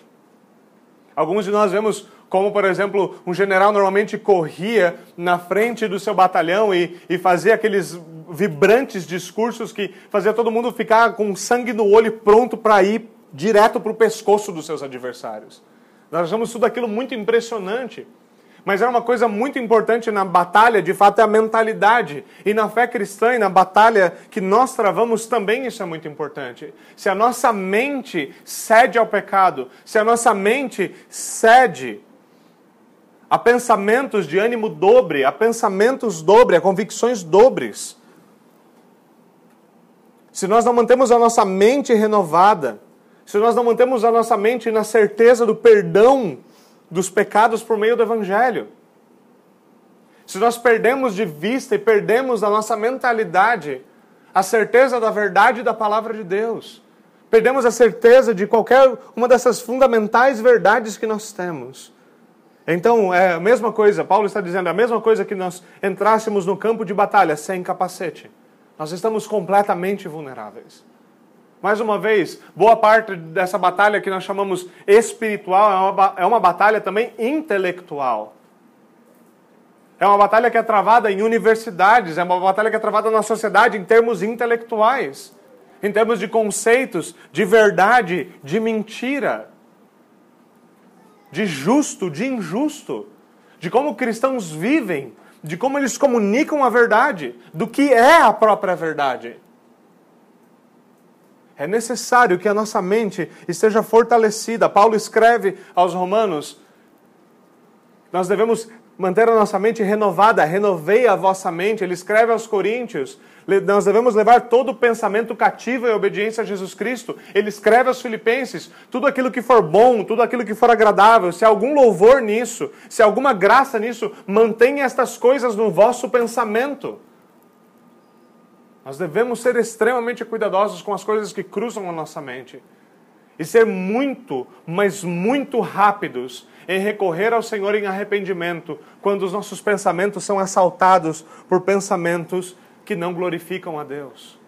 Alguns de nós vemos como, por exemplo, um general normalmente corria na frente do seu batalhão e, e fazia aqueles vibrantes discursos que fazia todo mundo ficar com sangue no olho pronto para ir direto para o pescoço dos seus adversários. Nós achamos tudo aquilo muito impressionante. Mas era uma coisa muito importante na batalha, de fato, é a mentalidade. E na fé cristã e na batalha que nós travamos também isso é muito importante. Se a nossa mente cede ao pecado, se a nossa mente cede a pensamentos de ânimo dobre, a pensamentos dobre, a convicções dobres, se nós não mantemos a nossa mente renovada, se nós não mantemos a nossa mente na certeza do perdão dos pecados por meio do Evangelho, se nós perdemos de vista e perdemos a nossa mentalidade a certeza da verdade da palavra de Deus, perdemos a certeza de qualquer uma dessas fundamentais verdades que nós temos. Então, é a mesma coisa, Paulo está dizendo, é a mesma coisa que nós entrássemos no campo de batalha sem capacete. Nós estamos completamente vulneráveis. Mais uma vez, boa parte dessa batalha que nós chamamos espiritual é uma, é uma batalha também intelectual. É uma batalha que é travada em universidades, é uma batalha que é travada na sociedade em termos intelectuais, em termos de conceitos, de verdade, de mentira, de justo, de injusto, de como cristãos vivem, de como eles comunicam a verdade, do que é a própria verdade. É necessário que a nossa mente esteja fortalecida. Paulo escreve aos Romanos: nós devemos manter a nossa mente renovada, renovei a vossa mente. Ele escreve aos Coríntios: nós devemos levar todo o pensamento cativo em obediência a Jesus Cristo. Ele escreve aos Filipenses: tudo aquilo que for bom, tudo aquilo que for agradável, se há algum louvor nisso, se há alguma graça nisso, mantenha estas coisas no vosso pensamento. Nós devemos ser extremamente cuidadosos com as coisas que cruzam a nossa mente. E ser muito, mas muito rápidos em recorrer ao Senhor em arrependimento, quando os nossos pensamentos são assaltados por pensamentos que não glorificam a Deus.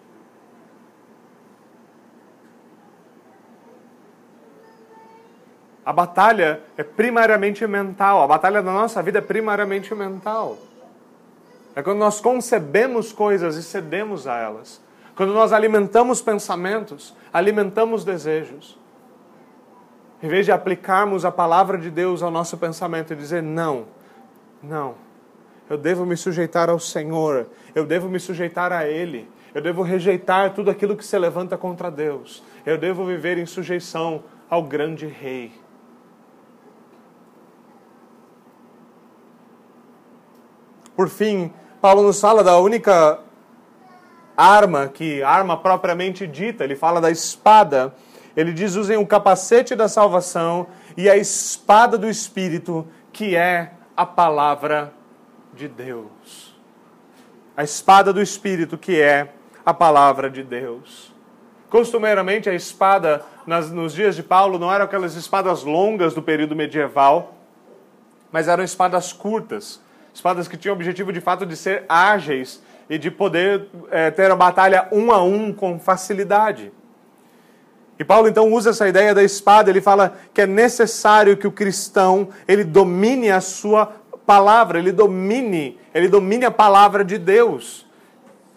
A batalha é primariamente mental, a batalha da nossa vida é primariamente mental. É quando nós concebemos coisas e cedemos a elas. Quando nós alimentamos pensamentos, alimentamos desejos. Em vez de aplicarmos a palavra de Deus ao nosso pensamento e dizer não, não, eu devo me sujeitar ao Senhor, eu devo me sujeitar a Ele, eu devo rejeitar tudo aquilo que se levanta contra Deus, eu devo viver em sujeição ao grande Rei. Por fim, Paulo nos fala da única arma, que arma propriamente dita, ele fala da espada. Ele diz: usem o capacete da salvação e a espada do Espírito, que é a palavra de Deus. A espada do Espírito, que é a palavra de Deus. Costumeiramente, a espada nas, nos dias de Paulo não eram aquelas espadas longas do período medieval, mas eram espadas curtas espadas que tinham o objetivo de fato de ser ágeis e de poder é, ter a batalha um a um com facilidade. E Paulo então usa essa ideia da espada, ele fala que é necessário que o cristão ele domine a sua palavra, ele domine, ele domine a palavra de Deus.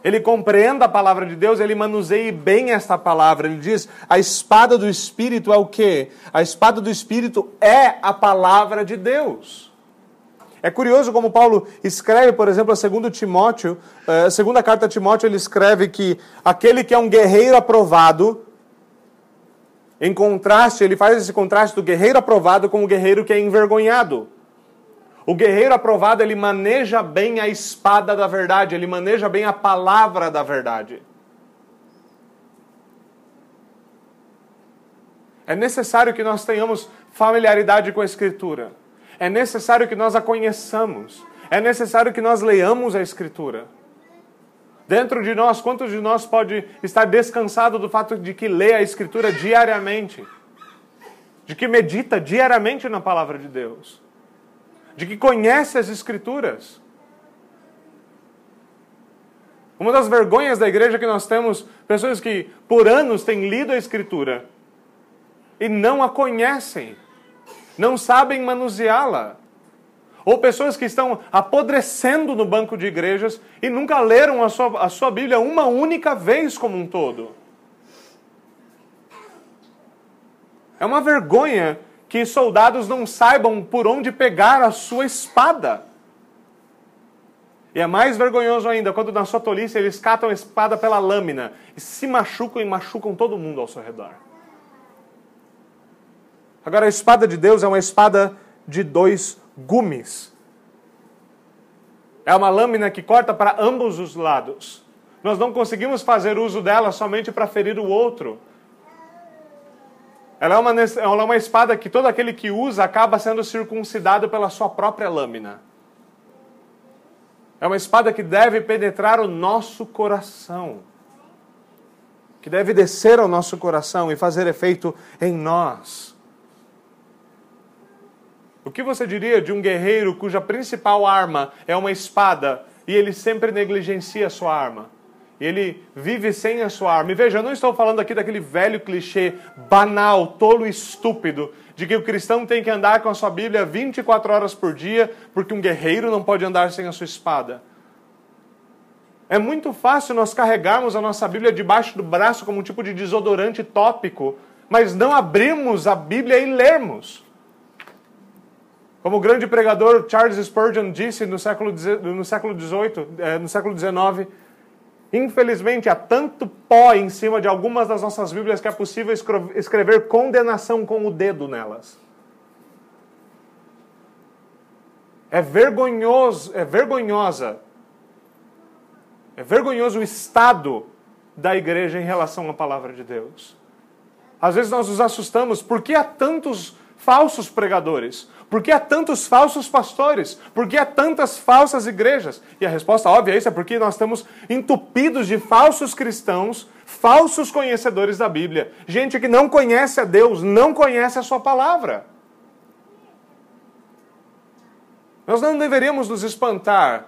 Ele compreenda a palavra de Deus, ele manuseie bem esta palavra. Ele diz: a espada do Espírito é o quê? A espada do Espírito é a palavra de Deus. É curioso como Paulo escreve, por exemplo, a segunda Timóteo, eh, a segunda carta a Timóteo, ele escreve que aquele que é um guerreiro aprovado, em contraste, ele faz esse contraste do guerreiro aprovado com o guerreiro que é envergonhado. O guerreiro aprovado, ele maneja bem a espada da verdade, ele maneja bem a palavra da verdade. É necessário que nós tenhamos familiaridade com a Escritura é necessário que nós a conheçamos. É necessário que nós leiamos a Escritura. Dentro de nós, quantos de nós pode estar descansado do fato de que lê a Escritura diariamente? De que medita diariamente na palavra de Deus? De que conhece as Escrituras? Uma das vergonhas da igreja é que nós temos pessoas que por anos têm lido a Escritura e não a conhecem não sabem manuseá-la. Ou pessoas que estão apodrecendo no banco de igrejas e nunca leram a sua, a sua Bíblia uma única vez como um todo. É uma vergonha que soldados não saibam por onde pegar a sua espada. E é mais vergonhoso ainda quando, na sua tolice, eles catam a espada pela lâmina e se machucam e machucam todo mundo ao seu redor. Agora, a espada de Deus é uma espada de dois gumes. É uma lâmina que corta para ambos os lados. Nós não conseguimos fazer uso dela somente para ferir o outro. Ela é, uma, ela é uma espada que todo aquele que usa acaba sendo circuncidado pela sua própria lâmina. É uma espada que deve penetrar o nosso coração, que deve descer ao nosso coração e fazer efeito em nós. O que você diria de um guerreiro cuja principal arma é uma espada e ele sempre negligencia a sua arma? Ele vive sem a sua arma. E veja, eu não estou falando aqui daquele velho clichê banal, tolo e estúpido de que o cristão tem que andar com a sua Bíblia 24 horas por dia, porque um guerreiro não pode andar sem a sua espada. É muito fácil nós carregarmos a nossa Bíblia debaixo do braço como um tipo de desodorante tópico, mas não abrirmos a Bíblia e lermos. Como o grande pregador Charles Spurgeon disse no século, no século XVIII, eh, no século XIX, Infelizmente, há tanto pó em cima de algumas das nossas Bíblias que é possível escrever condenação com o dedo nelas. É vergonhoso, é vergonhosa, é vergonhoso o estado da igreja em relação à palavra de Deus. Às vezes nós nos assustamos, por que há tantos falsos pregadores? Por que há tantos falsos pastores? Por que há tantas falsas igrejas? E a resposta óbvia é isso, é porque nós estamos entupidos de falsos cristãos, falsos conhecedores da Bíblia. Gente que não conhece a Deus, não conhece a sua palavra. Nós não deveríamos nos espantar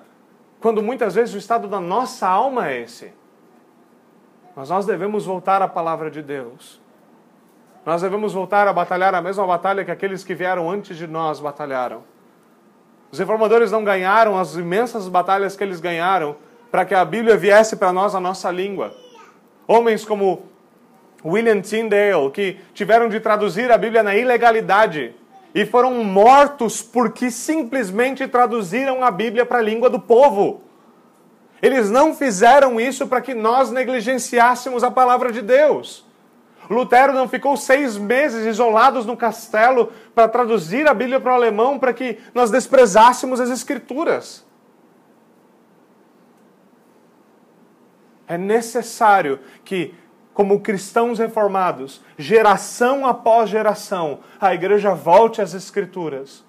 quando muitas vezes o estado da nossa alma é esse. Mas nós devemos voltar à palavra de Deus. Nós devemos voltar a batalhar a mesma batalha que aqueles que vieram antes de nós batalharam. Os reformadores não ganharam as imensas batalhas que eles ganharam para que a Bíblia viesse para nós a nossa língua. Homens como William Tyndale, que tiveram de traduzir a Bíblia na ilegalidade e foram mortos porque simplesmente traduziram a Bíblia para a língua do povo. Eles não fizeram isso para que nós negligenciássemos a palavra de Deus. Lutero não ficou seis meses isolados no castelo para traduzir a Bíblia para o alemão para que nós desprezássemos as Escrituras. É necessário que, como cristãos reformados, geração após geração, a igreja volte às Escrituras,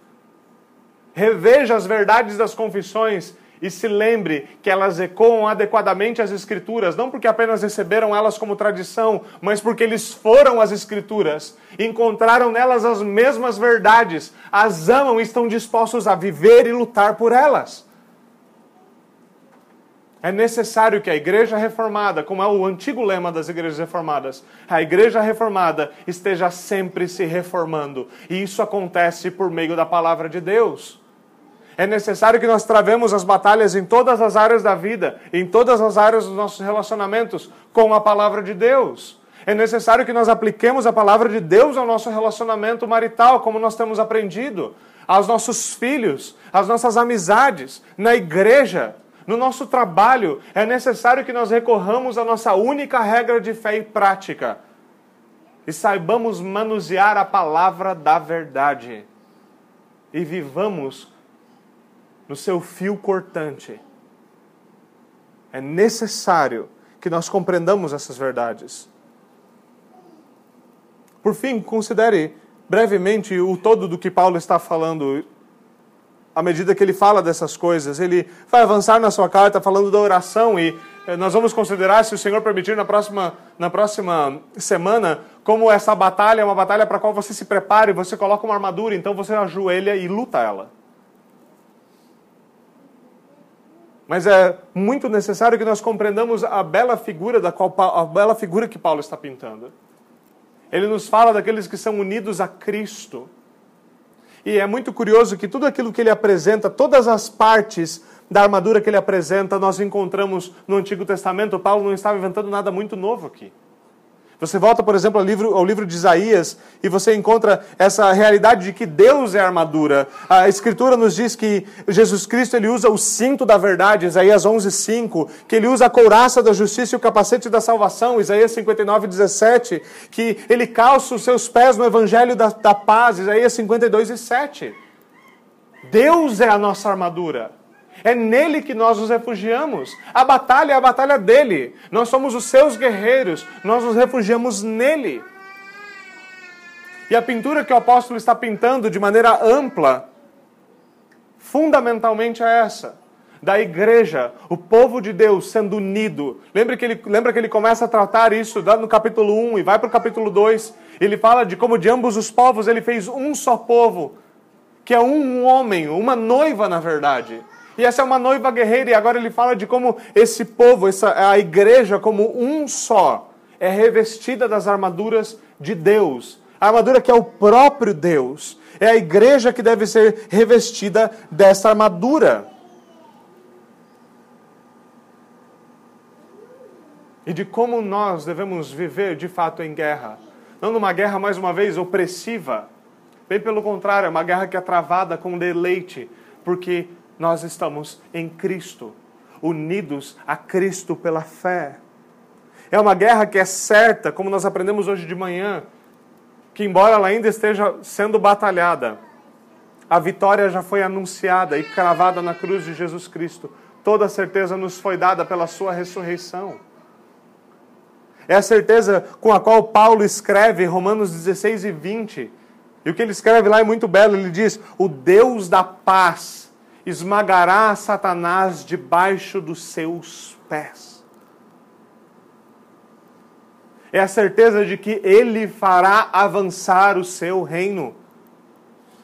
reveja as verdades das confissões e se lembre que elas ecoam adequadamente as Escrituras, não porque apenas receberam elas como tradição, mas porque eles foram às Escrituras, encontraram nelas as mesmas verdades, as amam e estão dispostos a viver e lutar por elas. É necessário que a igreja reformada, como é o antigo lema das igrejas reformadas, a igreja reformada esteja sempre se reformando. E isso acontece por meio da palavra de Deus. É necessário que nós travemos as batalhas em todas as áreas da vida, em todas as áreas dos nossos relacionamentos com a palavra de Deus. É necessário que nós apliquemos a palavra de Deus ao nosso relacionamento marital, como nós temos aprendido, aos nossos filhos, às nossas amizades, na igreja, no nosso trabalho. É necessário que nós recorramos à nossa única regra de fé e prática e saibamos manusear a palavra da verdade e vivamos no seu fio cortante. É necessário que nós compreendamos essas verdades. Por fim, considere brevemente o todo do que Paulo está falando. À medida que ele fala dessas coisas, ele vai avançar na sua carta falando da oração e eh, nós vamos considerar, se o Senhor permitir, na próxima, na próxima semana, como essa batalha é uma batalha para a qual você se prepare, você coloca uma armadura, então você ajoelha e luta ela. Mas é muito necessário que nós compreendamos a bela figura da qual a bela figura que Paulo está pintando. Ele nos fala daqueles que são unidos a Cristo. E é muito curioso que tudo aquilo que ele apresenta, todas as partes da armadura que ele apresenta, nós encontramos no Antigo Testamento. Paulo não estava inventando nada muito novo aqui. Você volta, por exemplo, ao livro, ao livro de Isaías e você encontra essa realidade de que Deus é a armadura. A Escritura nos diz que Jesus Cristo ele usa o cinto da verdade, Isaías 11:5, que ele usa a couraça da justiça e o capacete da salvação, Isaías 59:17, que ele calça os seus pés no evangelho da, da paz, Isaías 52:7. Deus é a nossa armadura. É nele que nós nos refugiamos. A batalha é a batalha dele. Nós somos os seus guerreiros. Nós nos refugiamos nele. E a pintura que o apóstolo está pintando de maneira ampla, fundamentalmente é essa da igreja, o povo de Deus sendo unido. Lembra que ele, lembra que ele começa a tratar isso no capítulo 1 e vai para o capítulo 2. Ele fala de como de ambos os povos ele fez um só povo, que é um homem, uma noiva na verdade. E essa é uma noiva guerreira, e agora ele fala de como esse povo, essa, a igreja, como um só, é revestida das armaduras de Deus. A armadura que é o próprio Deus. É a igreja que deve ser revestida dessa armadura. e de como nós devemos viver de fato em guerra. Não numa guerra, mais uma vez, opressiva. Bem pelo contrário, é uma guerra que é travada com deleite, porque nós estamos em Cristo, unidos a Cristo pela fé. É uma guerra que é certa, como nós aprendemos hoje de manhã, que embora ela ainda esteja sendo batalhada, a vitória já foi anunciada e cravada na cruz de Jesus Cristo. Toda a certeza nos foi dada pela sua ressurreição. É a certeza com a qual Paulo escreve Romanos 16 e 20. E o que ele escreve lá é muito belo. Ele diz: O Deus da paz esmagará Satanás debaixo dos seus pés. É a certeza de que ele fará avançar o seu reino.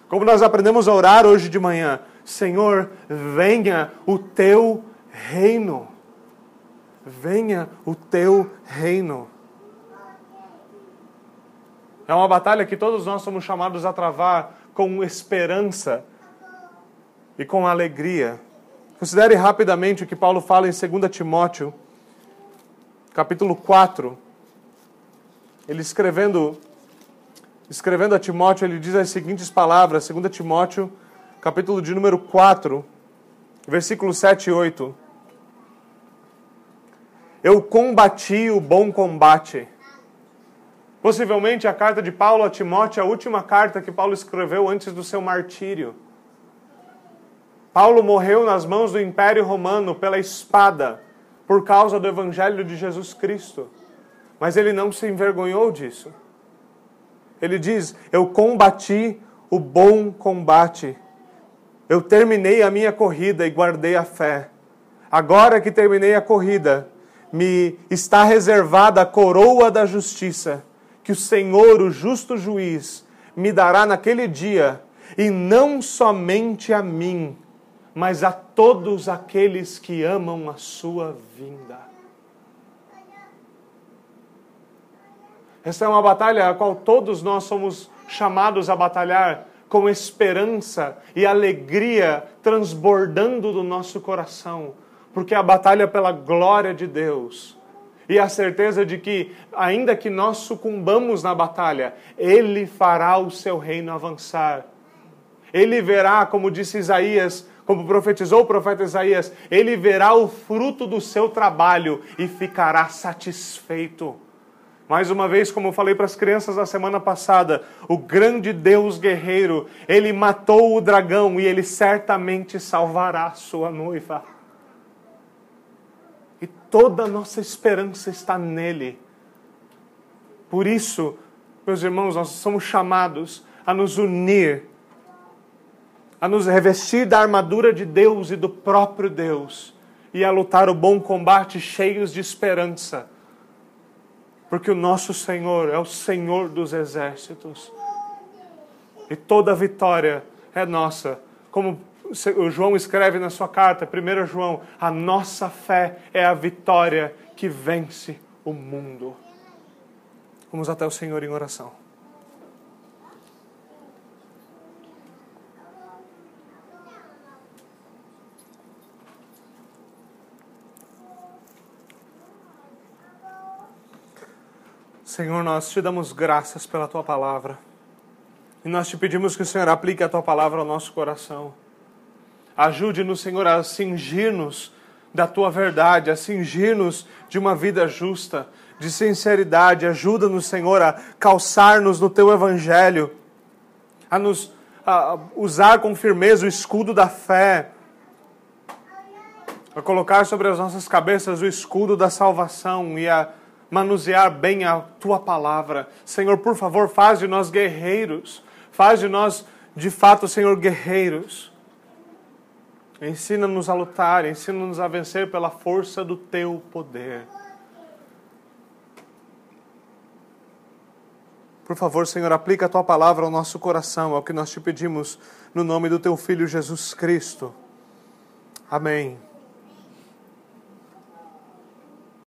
Como nós aprendemos a orar hoje de manhã: Senhor, venha o teu reino venha o teu reino. É uma batalha que todos nós somos chamados a travar com esperança e com alegria. Considere rapidamente o que Paulo fala em 2 Timóteo, capítulo 4. Ele escrevendo, escrevendo a Timóteo, ele diz as seguintes palavras, 2 Timóteo, capítulo de número 4, versículos 7 e 8. Eu combati o bom combate. Possivelmente a carta de Paulo a Timóteo é a última carta que Paulo escreveu antes do seu martírio. Paulo morreu nas mãos do Império Romano pela espada por causa do Evangelho de Jesus Cristo. Mas ele não se envergonhou disso. Ele diz: Eu combati o bom combate. Eu terminei a minha corrida e guardei a fé. Agora que terminei a corrida, me está reservada a coroa da justiça, que o Senhor, o justo juiz, me dará naquele dia, e não somente a mim, mas a todos aqueles que amam a sua vinda. Essa é uma batalha a qual todos nós somos chamados a batalhar com esperança e alegria transbordando do nosso coração porque a batalha é pela glória de Deus. E a certeza de que, ainda que nós sucumbamos na batalha, Ele fará o seu reino avançar. Ele verá, como disse Isaías, como profetizou o profeta Isaías, ele verá o fruto do seu trabalho e ficará satisfeito. Mais uma vez, como eu falei para as crianças na semana passada, o grande Deus guerreiro, ele matou o dragão e ele certamente salvará a sua noiva toda a nossa esperança está nele. Por isso, meus irmãos, nós somos chamados a nos unir, a nos revestir da armadura de Deus e do próprio Deus e a lutar o bom combate cheios de esperança. Porque o nosso Senhor é o Senhor dos exércitos. E toda vitória é nossa. Como o João escreve na sua carta, 1 João, a nossa fé é a vitória que vence o mundo. Vamos até o Senhor em oração. Senhor, nós te damos graças pela tua palavra. E nós te pedimos que o Senhor aplique a tua palavra ao nosso coração. Ajude-nos, Senhor, a cingir-nos da tua verdade, a cingir-nos de uma vida justa, de sinceridade. Ajuda-nos, Senhor, a calçar-nos no teu evangelho, a nos a usar com firmeza o escudo da fé, a colocar sobre as nossas cabeças o escudo da salvação e a manusear bem a tua palavra. Senhor, por favor, faz de nós guerreiros, faz de nós, de fato, Senhor, guerreiros. Ensina-nos a lutar, ensina-nos a vencer pela força do teu poder. Por favor, Senhor, aplica a tua palavra ao nosso coração, é o que nós te pedimos no nome do teu filho Jesus Cristo. Amém.